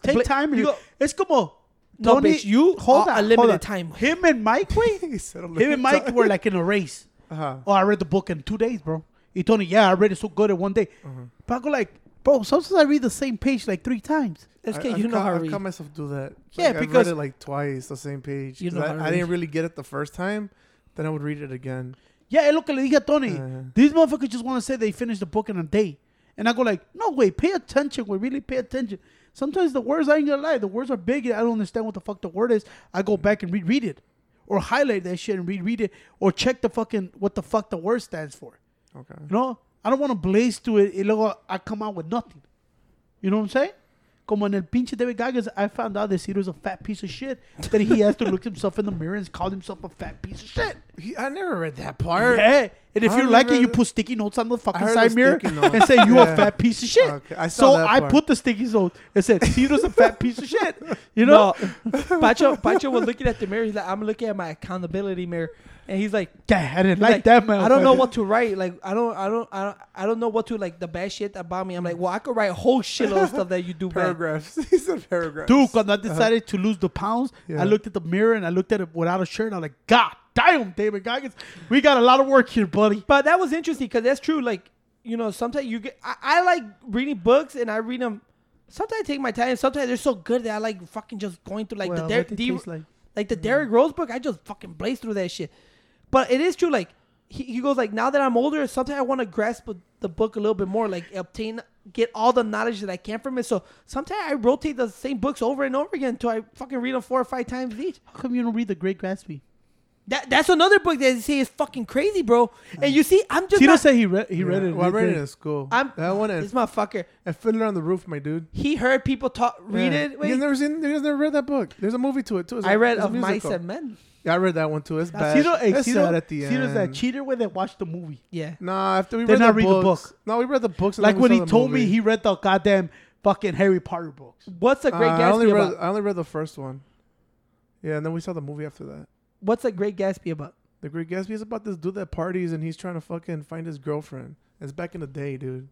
Take Bla- time. you go- it's como No, Tony- bitch, you hold on, a limited hold on. time. Him and Mike, wait. Him and Mike were like in a race. Uh-huh. Oh, I read the book in two days, bro. He told me, yeah, I read it so good in one day. Uh-huh. But I go like, bro, sometimes I read the same page like three times. I- because I've you know how I've caught myself do that. Yeah, Like, because- I've read it like twice, the same page. You know I, I didn't really get it the first time. Then I would read it again. Yeah, es lo que le dije a Tony. Uh, These motherfuckers just want to say they finished the book in a day. And I go like, no, way, pay attention. We really pay attention. Sometimes the words, I ain't gonna lie, the words are big and I don't understand what the fuck the word is. I go back and reread it. Or highlight that shit and reread it. Or check the fucking, what the fuck the word stands for. okay. You know? I don't want to blaze to it and luego I come out with nothing. You know what I'm saying? Como en el pinche David Goggins, I found out this that was a fat piece of shit. That he has to look himself in the mirror and call himself a fat piece of shit. He, I never read that part. Yeah. And if I you like it, you put sticky notes on the fucking side mirror and say you Yeah. a fat piece of shit. Okay, I saw so that I put the sticky notes and said Cedar's a fat piece of shit. You know? No, Pacho, Pacho was looking at the mirror. He's like, I'm looking at my accountability mirror, and he's like, Yeah, I didn't he's like, that man. I don't know what to write. Like, I don't, I don't, I don't, I don't know what to like. The bad shit about me. I'm like, well, I could write a whole shitload of stuff that you do bad. Paragraphs. he said paragraphs. Dude, when I uh-huh. decided to lose the pounds, Yeah. I looked at the mirror and I looked at it without a shirt. And I'm like, God damn, David Goggins, we got a lot of work here, buddy. But that was interesting because that's true. Like, you know, sometimes you get. I, I like reading books and I read them. Sometimes I take my time. Sometimes they're so good that I like fucking just going through like Well, the Der- the- like. like the mm-hmm. Derrick Rose book. I just fucking blaze through that shit. But it is true. Like he, he goes like now that I'm older, sometimes I want to grasp the book a little bit more. Like obtain, get all the knowledge that I can from it. So sometimes I rotate the same books over and over again until I fucking read them four or five times each. How come you don't read The Great Gatsby? That that's another book that they say is fucking crazy, bro. And you see, I'm just Tito not, said he read he Yeah. read it. Well, I read it in school. I'm that one this and, motherfucker. and Fiddler on the Roof, my dude. He heard people talk, read Yeah. it. You Wait, guys never seen? You guys never read that book? There's a movie to it too. It's I a- read of mice and men. Yeah, I read that one too. It's bad. Cito, hey, it's Cito, sad at the Cito's that cheater when they watched the movie. Yeah. Nah, after we Did read not the read the books. book. No, we read the books. And Like then we when saw he the told me he read the goddamn fucking Harry Potter books. What's a great Uh, I only read. about? I only read the first one. Yeah, and then we saw the movie after that. What's a great Gatsby about? The Great Gatsby is about this dude that parties and he's trying to fucking find his girlfriend. It's back in the day, dude.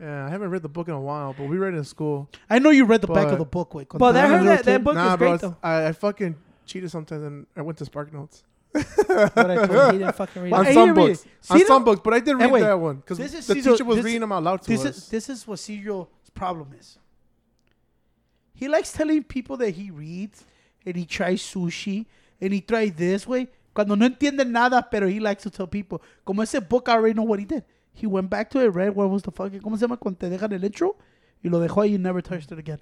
Yeah, I haven't read the book in a while, but we read it in school. I know you read the back of the book. Wait, But I heard that, that book nah, is bro, great though. I, I fucking cheated sometimes and I went to Spark Notes. What I told you, he didn't fucking read Well, on it. Some didn't read books. it. On See, some books, but I didn't read wait, that one because this is the Cito- teacher was this- reading them out loud to This us. is this is what Cereal's problem is. he likes telling people that he reads and he tries sushi and he tried this way. Cuando no entiende nada, pero he likes to tell people. Como ese book, I already know what he did. He went back to it, read what was the fucking, ¿cómo se llama? Cuando te dejan el intro y lo dejó ahí and never touched it again.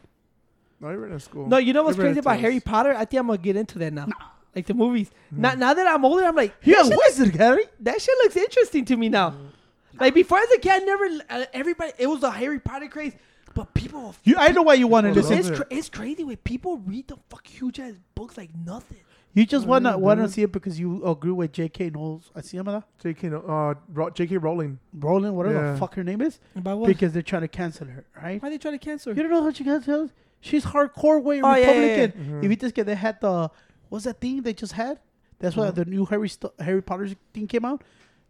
No, I read in school. No, you know what's crazy about. Harry Potter? I think I'm gonna get into that now. Like the movies. Now, now that I'm older, I'm like, He that a wizard, Harry. that shit looks interesting to me now. Like before as a kid, I never, uh, everybody, it was a Harry Potter craze, but people, You, I know why you want to People listen. it's, love cra- it's crazy when people read the fuck huge ass books like nothing. You just wanna wanna see it because you agree with J.K. Knowles. I see him that J.K. Uh, Ro- J.K. Rowling. Rowling, whatever Yeah. the fuck her name is, About what? because they're trying to cancel her, right? Why they trying to cancel? Her? You don't know how she cancels? She's hardcore way Oh, yeah, yeah, Republican. yeah. If you just get they had the what's that thing they just had? That's why Uh-huh. the new Harry St- Harry Potter thing came out.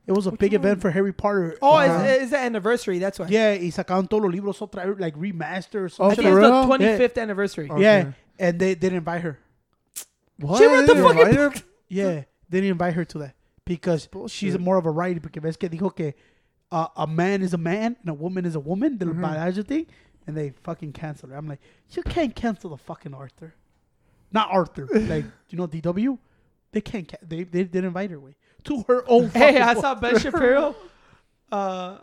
It was a Which big one? event for Harry Potter. Oh, Uh-huh. it's, it's the anniversary. That's why. yeah, y sacaron todos los libros otra vez, like remaster or Oh, I think it's real? the 25th anniversary. Okay. Yeah, and they didn't invite her. What? She read the didn't fucking invite her? Yeah, they didn't invite her to that because she's Bullshit. more of a writer. Porque ves que dijo que uh, a man is a man and a woman is a woman, the Mhm. biology thing, and they fucking canceled her. I'm like, you can't cancel the fucking Arthur, not Arthur. like you know DW, they can't. Ca- they they didn't invite her way to her own. Hey, fucking I saw Ben Shapiro. Uh,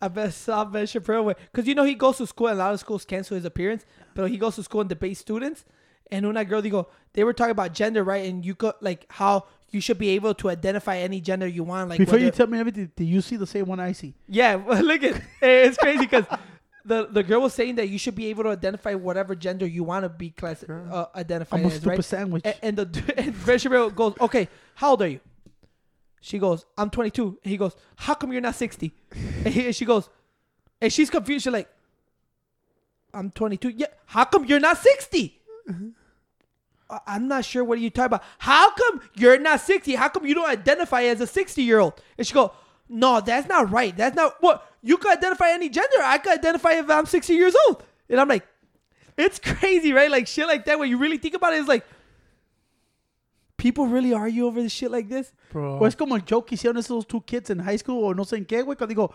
I bet saw Ben Shapiro because you know he goes to school and a lot of schools cancel his appearance, but he goes to school and debates students. And when that girl, they go, they were talking about gender, right? And you go like how you should be able to identify any gender you want. Like Before you tell me everything, do you see the same one I see? yeah, well, look at it's crazy because the the girl was saying that you should be able to identify whatever gender you want to be class uh, identified I'm a as, stupid right? sandwich. A- And, the and Shapiro goes, okay, how old are you? She goes, I'm 22. And he goes, how come you're not 60? And, he, and she goes, and she's confused. She's like, I'm 22. Yeah, how come you're not 60? "I- I'm not sure what are you talking about. How come you're not 60? How come you don't identify as a 60 year old? And she go, no, that's not right. That's not what you can identify any gender. I can identify if I'm 60 years old. And I'm like, it's crazy, right? Like shit like that. When you really think about it, it's like people really argue over this shit like this. Bro. O es como el joke que hicieron esos two kids in high school o no sé en qué, güey, cuando digo,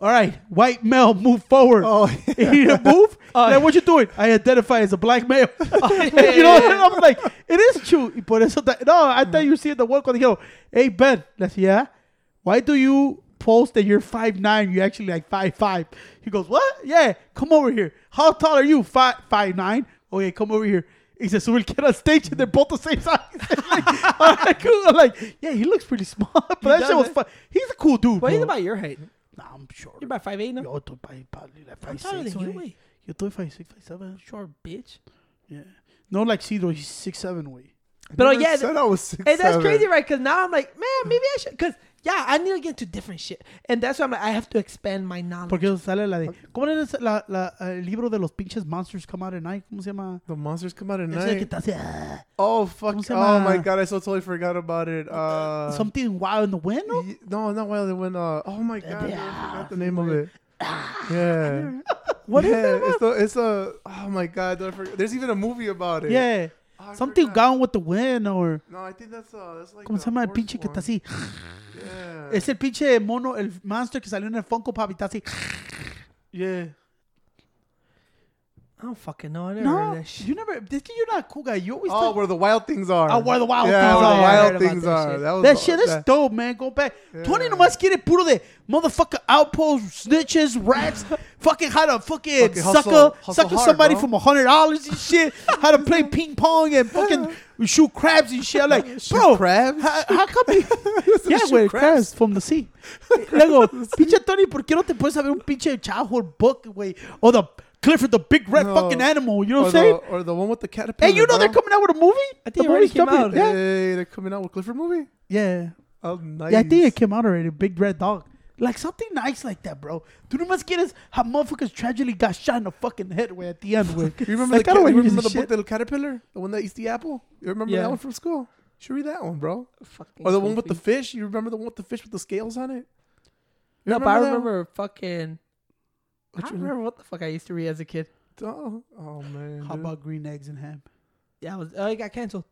all right, white male, move forward. Oh, you need to move? Oh, then what you doing? I identify as a black male. yeah, you know, yeah, yeah. I'm like, it is true. Por eso, ta- no, I thought you see the one cuando dijeron, hey, Ben, let's yeah, why do you post that you're five nine? you're actually like five five. He goes, what? Yeah, come over here. How tall are you? Five, 5'9"? Okay, come over here. He says, so we'll get on stage and they're both the same size. like, all right, cool. I'm like, yeah, he looks pretty small. But He that does, shit was eh? fun. He's a cool dude, What bro. is about your height? Nah, I'm short. You're about five eight now? Yo estoy pa- probably like I'm 5'6", taller than you, way. Yo estoy 5'6", 5'7". Short bitch. Yeah. No, like Cedro, he's 6'7", way. But oh, yeah, said I was six, Hey, that's seven. crazy, right? Because now I'm like, man, maybe I should. Because, yeah, I need to get into different shit. And that's why I'm like, I have to expand my knowledge. Porque sale la de... ¿Cómo era ese- la, la, el libro de los pinches monsters come out at night? ¿Cómo se llama? The monsters come out at Ese que night. te hace... ah, Oh fuck! ¿Cómo se Oh llama? my god! I so totally forgot about it. Uh, something wild in the wind, no? y- no, not while they went. Uh, oh my god! dude, I forgot the name of it. Yeah. What is yeah, that? It's, the, it's a. Oh my god! dude, I forgot. There's even a movie about it. Yeah. Oh, I Something forgot. gone with the wind or... No, I think that's uh, that's like. ¿Cómo the se llama el horse pinche que one. está así? Yeah. Es el pinche mono, el monster que salió en el Funko Pop y está así. yeah. I don't fucking know. I never No, heard that shit. you never... Es que you're not a cool guy. You always... Oh, talk- where the wild things are. Oh, where the wild yeah, things where are. the I heard wild things that are. shit. That was That the- shit is that- dope, man. Go back. Tony Yeah. nomás quiere puro de motherfucker outposts, snitches, rats, fucking how to fucking, Fucking hustle- sucker, hustle sucker hard, somebody bro. from a hundred dollars and shit. how to play ping pong and fucking shoot crabs and shit. I'm like, bro, crabs? How, how come? yeah, güey, crabs? crabs from the sea. Luego, pinche Tony, ¿por qué no te puedes saber un pinche childhood book, güey? Or the Clifford, the big red No. fucking animal. You know what I'm saying? or the one with the caterpillar. Hey, you know they're coming out with a movie. I think The movie's came coming- out. Yeah, Hey, they're coming out with Clifford movie. yeah. Oh, nice. Yeah, I think it came out already. Big Red Dog. Like something nice like that, bro. Do you must get us how motherfuckers tragically got shot in the fucking head way at the end way. You remember Like, the, ca- you remember this the book, shit. The Caterpillar? The one that eats the apple? You remember Yeah. that one from school? You should read that one, bro. Fucking Or the one with the fish. You remember the one with the fish with the scales on it? You No, but I that one? remember fucking. I Which don't remember what the fuck I used to read as a kid. Oh, oh man. How dude. about green eggs and ham? Yeah, I was. Oh, it got canceled.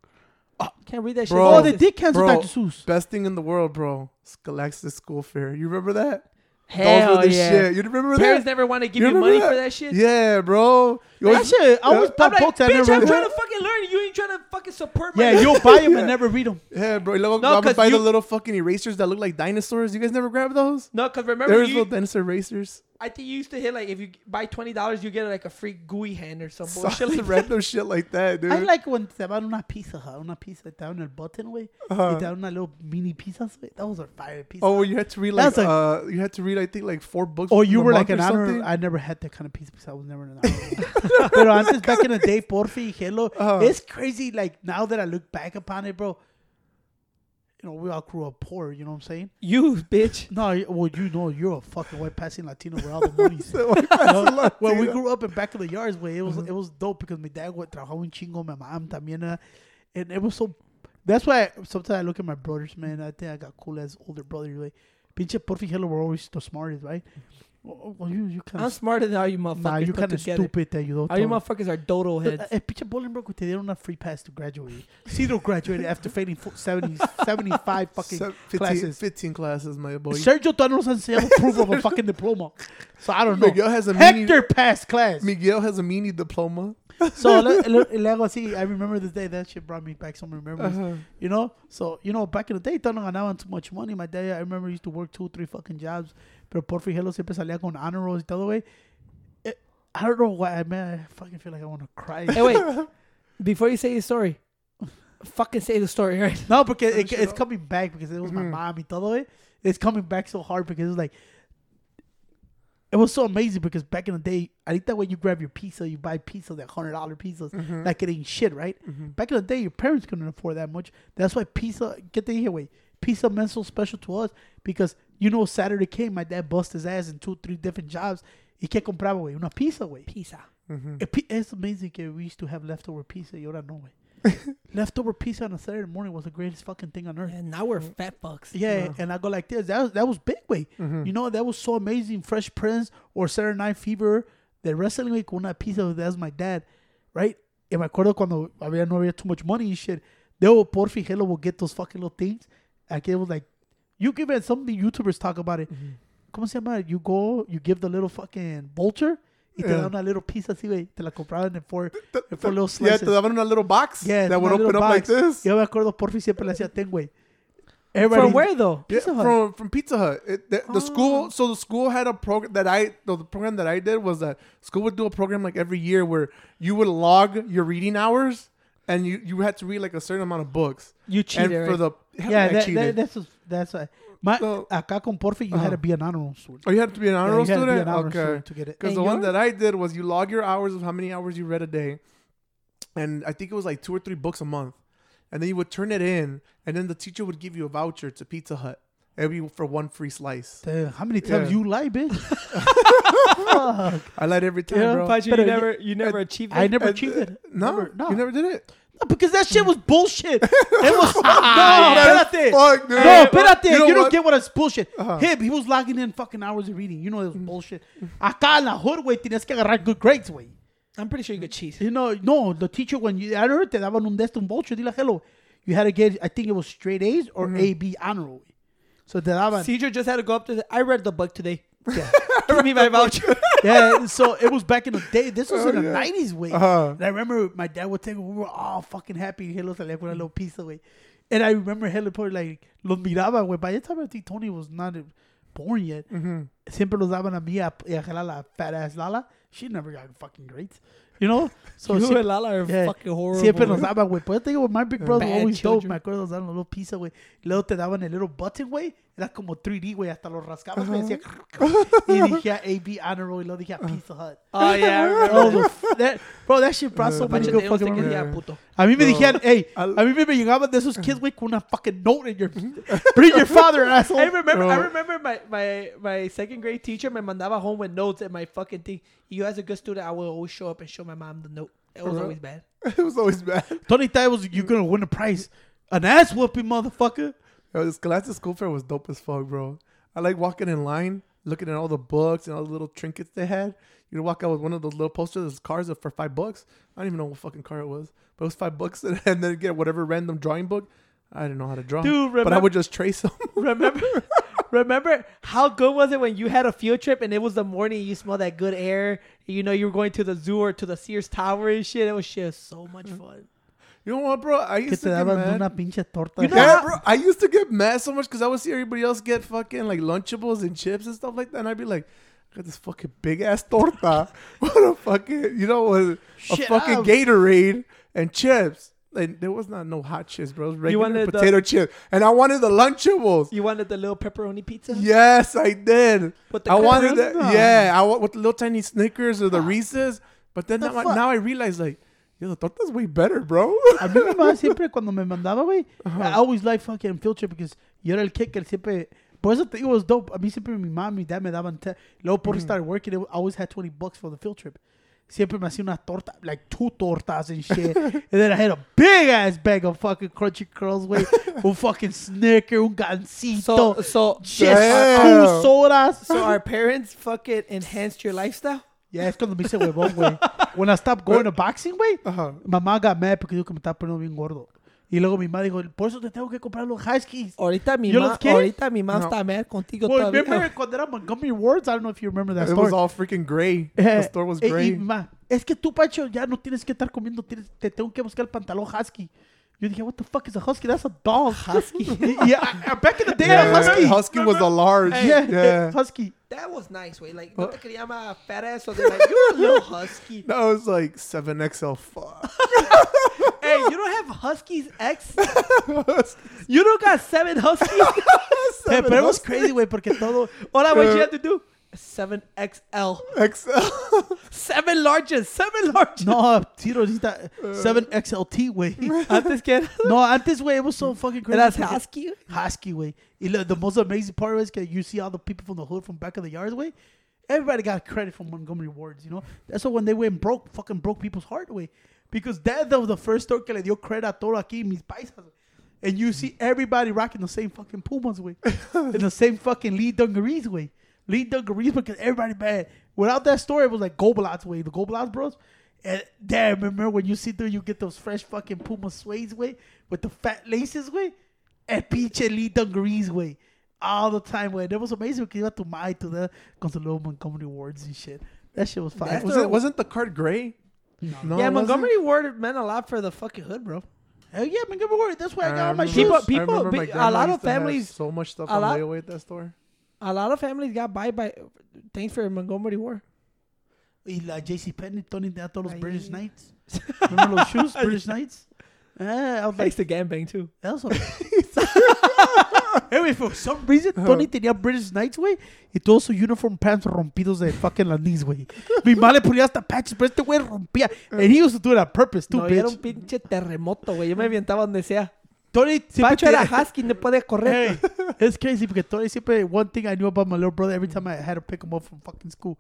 Oh, can't read that shit. Oh, they did cancel Bro. Dr. Seuss. best thing in the world, bro? Scholastics School Fair. You remember that? Hell Those were the yeah. shit. You remember Parents that? never want to give You you, money that? for that shit. Yeah, bro. You That always- shit, I always Yeah. bought I'm like, bitch, I'm trying to fucking learn. You ain't trying to fucking support my. Yeah, you'll buy them Yeah. and never read them. Yeah, bro. You know, No, I would 'cause buy the little fucking erasers that look like dinosaurs. You guys never grab those? No, because remember, There was you, little dinosaur erasers. I think you used to hit like if you buy twenty dollars, you get like a free gooey hand or some bullshit. Some Like that. random shit like that, dude. I like when te van una pizza, hut, una pizza, te dan el button, güey. Uh-huh. Y te dan una little mini pizzas, güey. Those are fire pizzas. Oh, you had to read like That's like- uh, you had to read I think like four books. Oh, you were like an or honor. I never had that kind of pizza because I was never an honor. Pero antes, back in the day, Porfi, Hello, Uh-huh. it's crazy. Like now that I look back upon it, bro. You know, we all grew up poor. You know what I'm saying? You bitch. No, well, you know, you're a fucking white passing Latino with all the money. So, white passing When we grew up in back of the yards, way it was it was dope because my dad would trabajaba un chingo, my mom también, uh, and it was so. That's why I, sometimes I look at my brothers, man. I think I got cool as older brothers. Like, pinche Porfi Hello were always the smartest, right? Well, well, you you kind I'm smarter than all you motherfuckers nah, you put kind of stupid that you don't. All you motherfuckers are dodo heads. Eh, pinche Bolingbroke, te dieron una free pass to graduate. Cedro graduated after failing fo- 70, 75 fucking Se- 15, classes. 15 classes, my boy. Sergio todavía nos ha enseñado proof of a fucking diploma. So I don't know. Miguel has a mini. Hector passed class. Miguel has a mini diploma. So hago así. I remember this day. That shit brought me back some memories. Uh-huh. You know? So, you know, back in the day, no ganaban too much money. My dad, I remember, he used to work two, three fucking jobs. Pero Porfi Hello siempre salía con honor rolls y todo, güey. Eh, I don't know why. Man, I fucking feel like I want to cry. hey, wait. Before you say your story, fucking say the story, right? No, because it, it's coming back because it was my Mhm. mom y todo, güey. It's coming back so hard because it's like, it was so amazing because back in the day, I think that when you grab your pizza, you buy pizza, that hundred dollar pizzas, Mhm. like it ain't shit, right? Mhm. Back in the day, your parents couldn't afford that much. That's why pizza, get the here, wait, pizza meant so special to us because you know Saturday came, my dad bust his ass in two, three different jobs. ¿Y qué compraba, güey? Una pizza, güey. Pizza. Mhm. Eh, pi- It's amazing que we used to have leftover pizza. Y ahora no, güey. leftover pizza on a Saturday morning was the greatest fucking thing on earth. And now we're fat fucks. Yeah, Yeah. and I go like this. That was, that was big, way. Mhm. You know, that was so amazing. Fresh Prince or Saturday Night Fever. The wrestling week con una pizza. That's my dad, right? Y me acuerdo cuando había no había too much money and shit. They will Porfi Hello will get those fucking little things. Like it was like, you give it. Some of the YouTubers talk about it. Mm-hmm. ¿Cómo se llama? You go, you give the little fucking vulture. Y te Yeah. da una little pizza así, güey. Te la compraban en four, en four little Yeah, slices. te daban una little box Yeah, that would open little up like this. Yo me acuerdo, Porfi siempre le hacía ten, güey. From where though? Yeah, Pizza Hut. from from Pizza Hut. It, the, the Oh. school, so the school had a program that I the, the program that I did was that school would do a program like every year where you would log your reading hours and you you had to read like a certain amount of books. You and cheated, for right? the Yeah, I that, cheated. that, that's just, that's a, my So- acá con Porfi you Uh-huh. had to be an honor roll student. oh, you had to be an honor Yeah, roll you had to be student. an honor okay. student to get it. Because the one that I did was you log your hours of how many hours you read a day, and I think it was like two or three books a month, and then you would turn it in, and then the teacher would give you a voucher to Pizza Hut every for one free slice. Damn, how many times Yeah. you lie, bitch? Fuck. I lied every time, Yeah, bro. But you But, uh, never, you never achieved I never And, achieved uh, it. No, Never- no. you never did it. No, because that shit was bullshit. It was no, That is espérate. fuck, dude. No, espérate. You You, don't what? get what it's bullshit. Uh-huh. Him, he was logging in fucking hours of reading. You know it was bullshit. Acá en la hood, güey, tienes que agarrar good grades, güey. I'm pretty sure you could cheat. You know, no, the teacher when you I heard te daban un de estos, un voucher, dile hello. You had to get, I think it was straight A's or A B honor, güey. So te daban. Cedric just had to go up to. The, I read the book today. Yeah. Give me my voucher. yeah, so it was back in the day. This was in the nineties, way. Uh-huh. And I remember my dad would take. We were all fucking happy. Hello salía con a little pizza, way. And I remember Hello probably like los miraba, way. By the time I think Tony was not born yet, siempre los daban a mí a, y a Gela, la fat ass Lala. She never got fucking grades, you know. So you sie- and Lala are yeah, fucking horrible. Siempre nos daban, güey. Pues yo te digo, my big brother Bad always dope. children. Me acuerdo, nos daban los little pizza, güey. Y luego te daban a little button, güey. Era como 3D, güey. Hasta los rascabas, güey. Hacía... y dije AB Honor Roll. Y luego dije Pizza Hut. Oh yeah, I remember Oh, that. bro, that shit brought so Uh, many good fucking que Yeah. puto. A mí me Bro, dijeron, hey, I'll- a mí me llegaban de esos kids, güey, con una fucking note in your... Bring your father, asshole. I remember. I remember my, my my second grade teacher me mandaba home with notes and my fucking thing. You as a good student, I will always show up and show my mom the note. It was always bad. it was always bad. Tony thought it was, you're going to win a prize. An ass whooping, motherfucker. Yo, this Scholastic School Fair was dope as fuck, bro. I like walking in line, looking at all the books and all the little trinkets they had. You'd walk out with one of those little posters, cars for five bucks. I don't even know what fucking car it was, but it was five bucks, and then get whatever random drawing book. I didn't know how to draw, Dude, but I would just trace them. Remember, remember how good was it when you had a field trip and it was the morning you smell that good air. You know you were going to the zoo or to the Sears Tower and shit. It was just so much Mm-hmm. fun. You know what, bro? I Que used te to get daban mad. una pinche torta. You know yeah, bro. I used to get mad so much because I would see everybody else get fucking like Lunchables and chips and stuff like that, and I'd be like, "I got this fucking big ass torta. what a fucking, you know, a, a fucking. Gatorade and chips." And there was not no hot chips, bro. It was regular wanted the- potato chips, and I wanted the Lunchables. You wanted the little pepperoni pizza? Yes, I did. With the I wanted that. Yeah, I want with the little tiny Snickers or the ah. Reese's. But then The now, I- now I realize like, yo, the torta's way better, bro. A mí mi mamá siempre cuando me mandaba, güey, I always like fucking field trip because yo era el kicker siempre. Por eso te digo, it was dope. A mí siempre mi mamá, mi dad me daban. Te- Luego por started working, I always had 20 bucks for the field trip. Siempre me hacía una torta, like two tortas and shit. and then I had a big ass bag of fucking crunchy curls, güey. un fucking Snicker, un gansito. So, so, just Damn. two sodas. so our parents fucking enhanced your lifestyle? Yeah, es cuando me hice huevón, güey. When I stopped going to boxing, güey, Ajá. mamá got mad porque dijo que me estaba poniendo bien gordo. Y luego mi mamá dijo, por eso te tengo que comprar los Huskies. Ahorita mi ¿Yo ma, qué? ahorita mi mamá está mad contigo Well, todavía. remember cuando era Montgomery Wards? I don't know if you remember that It story. was all freaking gray. Eh, The store was eh, gray. y mamá, es que tú, Pacho, ya no tienes que estar comiendo, tienes- te tengo que buscar el pantalón Husky. Yo dije, what the fuck is a Husky? That's a dog. Husky. yeah, I- I- back in the day, yeah, era Husky. Husky was a large. Yeah, yeah. Husky. That was nice, güey. Like, no te quería llamar fat ass, so they're like, you're a little husky. That was like 7XL. Fuck. hey, you don't have Huskies X? you don't got seven Huskies? Eh, pero it was crazy, güey, porque todo... Hola, what you have to do? 7XL. XL. Seven larges. Seven larges. No, Tito uh. necesita 7XLT, güey. Antes que era- No, antes, güey, it was so fucking crazy. eras husky. Husky, way. The most amazing part is that you see all the people from the hood from back of the yards, way. Everybody got credit from Montgomery Wards, you know. That's why when they went broke, fucking broke people's heart away. Because that was the first store que le dio credit a todo aquí, mis paisas. güey. And you see everybody rocking the same fucking Pumas, way. and the same fucking Lee Dungarees, way. Lee Dungarees because everybody bad. Without that story, it was like Gobelats, way. The Gobelats bros. And damn, remember when you see through, you get those fresh fucking Puma suedes, way, with the fat laces, way. And pinche Lee Dungarees, way. All the time, way. That was amazing because you had to my to the con su little Montgomery Wards and shit. That shit was fire. Was it, wasn't the card gray? No. yeah. Montgomery Ward meant a lot for the fucking hood, bro. Hell yeah, Montgomery Wards. That's where I, I got all my shoes. People- people- remember my a lot of used to have families- so much stuff a on lot- layaway at that store. A lot of families got by by thanks for Montgomery War. Y la JC Penney, Tony, tenía todos los. British Knights. Remember those shoes, British Knights? Eh, I was like, to gangbang too. was Anyway, for some reason, Tony tenía British Knights, güey. Y todos sus uniform pants rompidos de fucking las knees, güey. Mi madre ponía hasta patches, pero este güey rompía. And he used to do it on purpose, too, No, y era un pinche terremoto, güey. Yo me avientaba donde sea. Tony siempre Pancho era husky, no puede correr. Hey, it's crazy because Tony siempre, one thing I knew about my little brother, every time I had to pick him up from fucking school,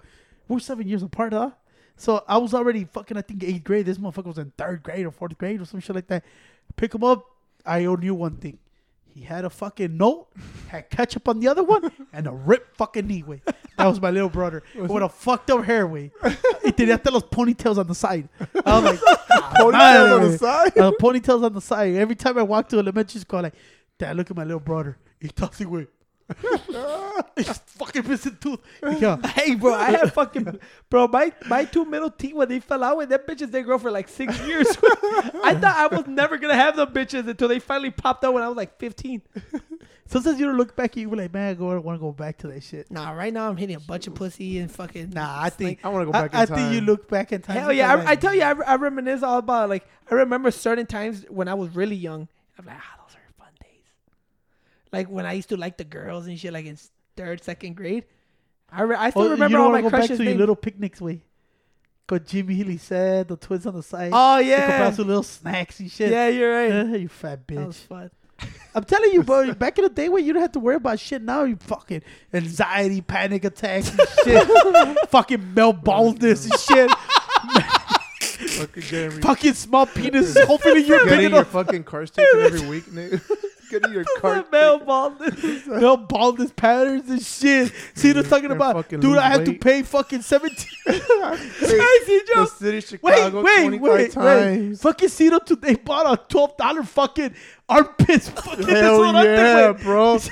we're seven years apart, huh? So I was already fucking, I think, eighth grade. This motherfucker was in third grade or fourth grade or some shit like that. Pick him up, I only knew one thing. He had a fucking note, had ketchup on the other one, and a ripped fucking knee, way. That was my little brother. With a fucked up hair, way. Y tenía hasta los ponytails on the side. I was like, Ponytails on the side. Uh, ponytails on the side. Every time I walk to elementary school, like, Dad, look at my little brother. He talks away. He's fucking missing tooth. Yeah. Hey, bro, I had fucking bro. My my two middle teeth when they fell out, when them bitches they grow for like six years. I thought I was never gonna have them bitches until they finally popped out when I was like fifteen. Sometimes you don't look back and you be like, man, I go, I want to go back to that shit. Nah, right now I'm hitting a bunch of pussy and fucking. Nah, I think I want to go I, back in I time. think you look back in time. Hell yeah, go I, I tell you, I, I reminisce all about like I remember certain times when I was really young. I'm like, ah, those are fun days. Like when I used to like the girls and shit, like in third, second grade. I re- I still Oh, remember you don't all wanna my go back crushes. to your little picnics way. Cause Jimmy Healy said the twins on the side. oh You compare yeah, some little snacks and shit. yeah, you're right. Eh, you fat That was bitch. fun. I'm telling you, bro. back in the day when you didn't have to worry about shit, now you fucking anxiety, panic attacks and shit. fucking melt baldness and shit. Fucking getting, fucking small penis. Hopefully you're getting your enough. fucking cars taken every week, nigga. Getting your car. Male baldness, male baldness patterns and shit. Cito's talking about, fucking dude, lose I had to weight. pay fucking seventeen. Hey, Cito. the city of Wait, Chicago wait, 25 wait, wait. times. Fucking Cito today bought a twelve dollar fucking armpits. Fucking Hell yeah, bro. Twelve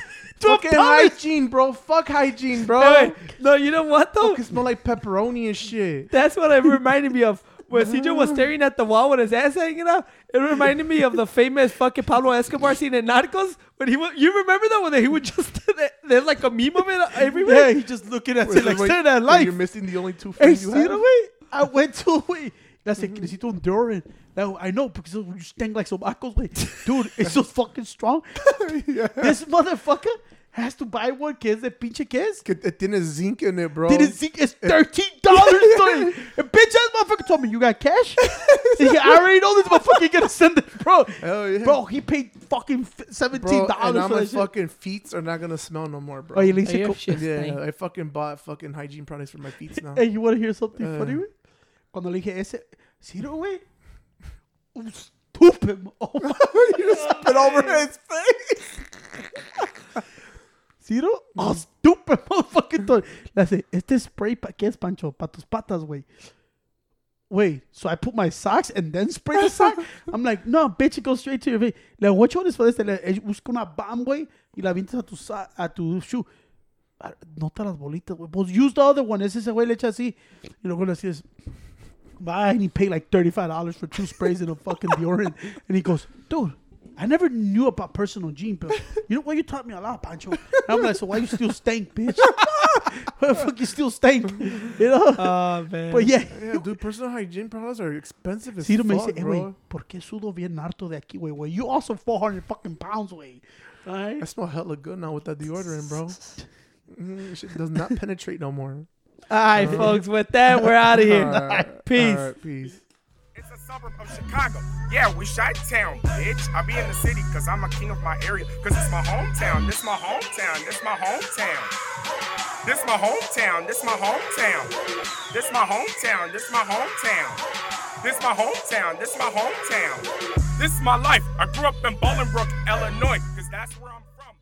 Fucking dollars. hygiene, bro. Fuck hygiene, bro. No, you know what though? Fucking smell like pepperoni and shit. That's what it reminded me of. When CJ was staring at the wall with his ass hanging out, it reminded me of the famous fucking Pablo Escobar scene in Narcos. When he was, you remember that when he would just there's like a meme of it everywhere. Yeah, he just looking at Wait, it like wait, staring at wait, life. You're missing the only two Hey, friends you Cito, have. güey. I went to, güey. Le hace, necesito un deodorant. Now, I know, because you stink like sobacos, güey. Dude, it's so fucking strong. This motherfucker has to buy one que es de pinche que es. Que it tiene zinc in it, bro. Didn't see it's thirteen dollars. A bitch ass motherfucker told me you got cash. He I already know this motherfucker gonna send it, bro. Hell yeah. Bro, he paid fucking f- seventeen Bro, and dollars now for my that shit. fucking feet are not gonna smell no more, bro. Oh, you le Hey, hice your co- shit yeah. I fucking bought fucking hygiene products for my feet now. Hey, you want to hear something Uh. funny, güey? Cuando le dije ese, Ciro, güey. Un stupid. mo- Oh my you just spit over his face. Ciro, oh, stupid motherfucking toy. Le hace, este spray, ¿pa qué es, Pancho? Pa tus patas, güey. Wait, so I put my socks and then spray the sock? I'm like, no, bitch, it goes straight to your face. Le digo, one is for this? Le eh, busca una bomb, güey, y la avientas a tu, a tu shoe. Ah, Nota las bolitas, güey. Pues use the other one. Ese ese güey le echa así. Y luego le haces, bye. And he paid like $35 for two sprays and a fucking deodorant. And he goes, dude, I never knew about personal gene, but you know what? You taught me a lot, Pancho. And I'm like, so why you still stank, bitch? why the fuck you still stank? You know? Oh man. but yeah. Yeah, dude, personal hygiene products are expensive as Ciro me fuck, dice, eh, güey, bro. ¿por qué sudo bien harto de aquí, güey, güey? You also 400 fucking pounds, güey. Alright? I smell hella good now with that deodorant, bro. Mm, shit does not penetrate no more. All right, folks. With that, we're out of here. Alright, Peace. alright, peace. Suburb of Chicago. Yeah, we shot town, bitch. I be in the city cause I'm a king of my area. Cause it's my hometown. This is my hometown. This my hometown. This is my hometown. This is my hometown. This is my hometown. This is my hometown. This is my hometown. This my hometown. This my life. I grew up in Bolingbrook, Illinois. Cause that's where I'm